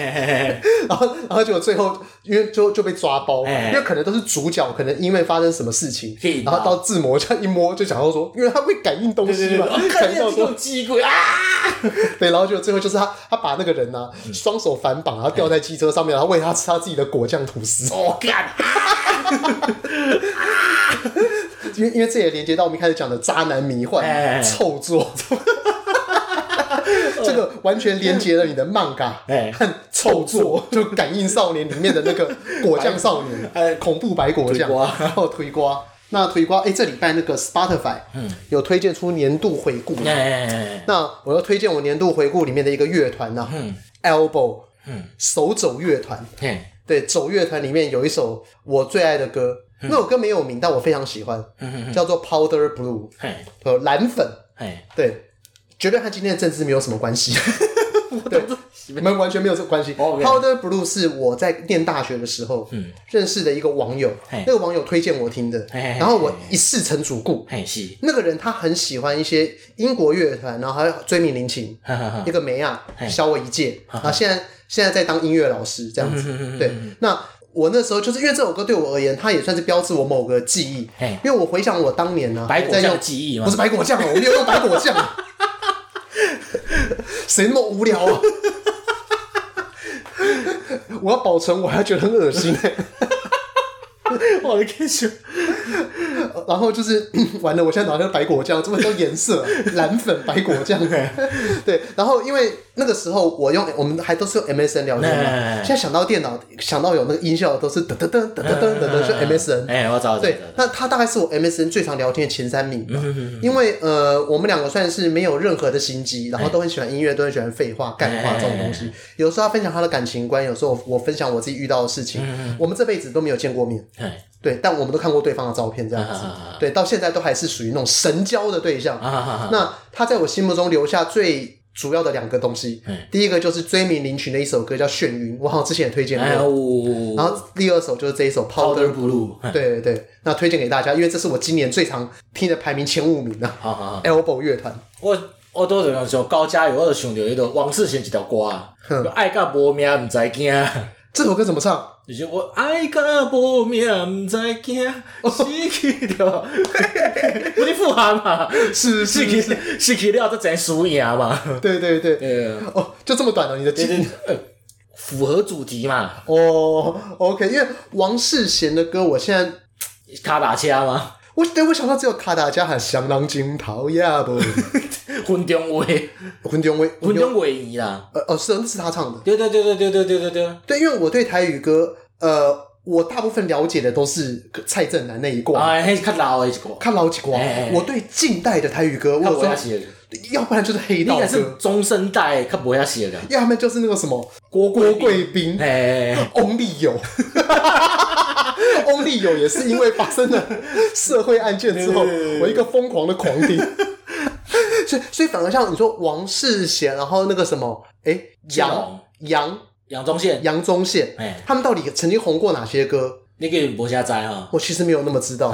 然后，然后结果最后因为就就被抓包，因为可能都是主角，可能因为发生什么事情，然后到志摩这样一摸就想到说，因为他会感应东西嘛，感应到说机鬼啊，对，然后就最后就是他他把那个人呢双手反绑，然后吊在机车上面，然后喂他吃他自己的果酱吐司。哦干！因为因为这也连接到我们一开始讲的渣男迷幻臭作，这个完全连接了你的漫嘎和臭作，就《感应少年》里面的那个果酱少年，恐怖白果酱，然后推瓜。那推瓜，哎，这礼拜那个 Spotify 有推荐出年度回顾，那我要推荐我年度回顾里面的一个乐团呢，Elbow，嗯。手肘乐团。对，走乐团里面有一首我最爱的歌，那首歌没有名，但我非常喜欢，叫做 Powder Blue，呃，蓝粉，对，绝对和今天的政治没有什么关系，对，你们完全没有这个关系。Powder Blue 是我在念大学的时候认识的一个网友，那个网友推荐我听的，然后我一试成主顾。那个人他很喜欢一些英国乐团，然后还有追名林琴，一个梅亚小我一届，然后现在。现在在当音乐老师这样子，对。那我那时候就是因为这首歌对我而言，它也算是标志我某个记忆。因为我回想我当年呢，白果酱记忆吗？不是白果酱哦，我没有用白果酱。谁那么无聊啊？我要保存，我还觉得很恶心。我的天哪！然后就是 完了，我现在拿那个白果酱，这么多颜色，蓝粉白果酱。对，然后因为那个时候我用我们还都是用 MSN 聊天嘛，现在想到电脑，想到有那个音效，都是噔噔噔噔噔噔噔，是 MSN。哎，我找对，那他大概是我 MSN 最常聊天的前三名吧。因为呃，我们两个算是没有任何的心机，然后都很喜欢音乐，都很喜欢废话、干话这种东西。有时候他分享他的感情观，有时候我分享我自己遇到的事情。我们这辈子都没有见过面。对，但我们都看过对方的照片，这样子，对，到现在都还是属于那种神交的对象。那他在我心目中留下最主要的两个东西，第一个就是追名林群的一首歌叫《眩晕》，我好像之前也推荐过。然后第二首就是这一首《Powder Blue》，对对对，那推荐给大家，因为这是我今年最常听的排名前五名的。Elbow 乐团，我我都是像高嘉瑜，我就想到那个王世贤一条歌，爱甲无命毋知惊。这首歌怎么唱？就是我爱甲无命毋知惊，死去了，不是富含嘛？是是是，失去了这真输赢嘛？对对对，哦，就这么短了，你的记忆，符合主题嘛？哦，OK，因为王世贤的歌，我现在卡打掐吗？我对我想到只有卡达加还相当惊讨厌不？分中话，混中话，混中话语啦。呃哦，是那，是他唱的。对对对对对对对对对。对，因为我对台语歌，呃，我大部分了解的都是蔡振南那一挂。哎，较老的一挂，较老一挂。我对近代的台语歌，我有说，要不然就是黑道歌，是中生代，看不会写的。要么就是那个什么郭郭贵宾，哎，翁立友。翁立友也是因为发生了 社会案件之后，我一个疯狂的狂听。所以，所以反而像你说王世贤，然后那个什么，哎，杨杨杨宗宪，杨宗宪，哎，他们到底曾经红过哪些歌？那个博家斋哈，我其实没有那么知道。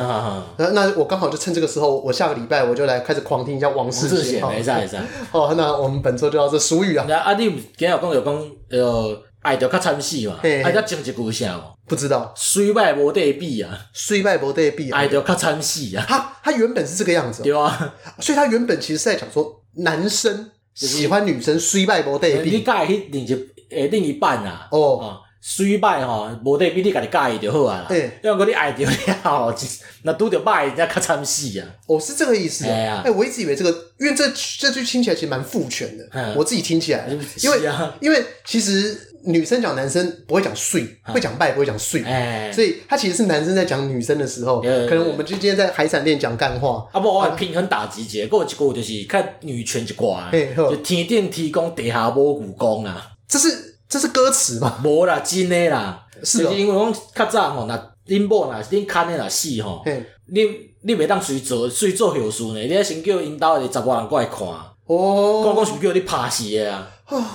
那那我刚好就趁这个时候，我下个礼拜我就来开始狂听一下王世贤。没事没事。好，那我们本周就到这。俗语啊，那阿弟今日有讲有讲呃。爱着较惨死嘛，爱着整一句啥哦？不知道，水歹无地比啊，虽败无地比，爱着较惨死啊。他他原本是这个样子，对啊，所以他原本其实是在讲说，男生喜欢女生虽败无地比。你介去另一诶另一半啊？哦。水歹吼，无得比你家己介意就好啊啦。欸、因为你爱着了，那拄着歹，人家较惨死啊。哦，是这个意思。哎呀，哎，我一直以为这个，因为这这句听起来其实蛮父权的。嗯、我自己听起来，因为、啊、因为其实女生讲男生不会讲水，嗯、会讲拜，不会讲睡。哎，所以他其实是男生在讲女生的时候，嗯、可能我们就今天在海产店讲干话。啊不，我平衡打击节，过一个就是看女权一挂，就天顶天公，地下无武功啊。这是。这是歌词吗？无啦，真的啦，是因为讲较早吼，那恁某若是恁牵的若死吼，你你袂当随做随做后事呢，你要先叫因兜的十外人过来看。哦，讲讲是叫你拍死的啊！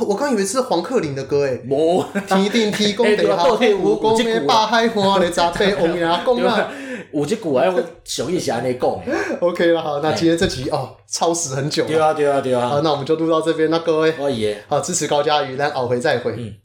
我刚以为是黄克林的歌诶。无，天顶天公地下无蜈蚣的八海花的杂配红牙公啊。有这句啊，我小意是安尼讲。OK 了，好，那今天这集哦，超时很久。对啊，对啊，对啊。好，那我们就录到这边，那各位，可以。好，支持高嘉瑜，那后回再会。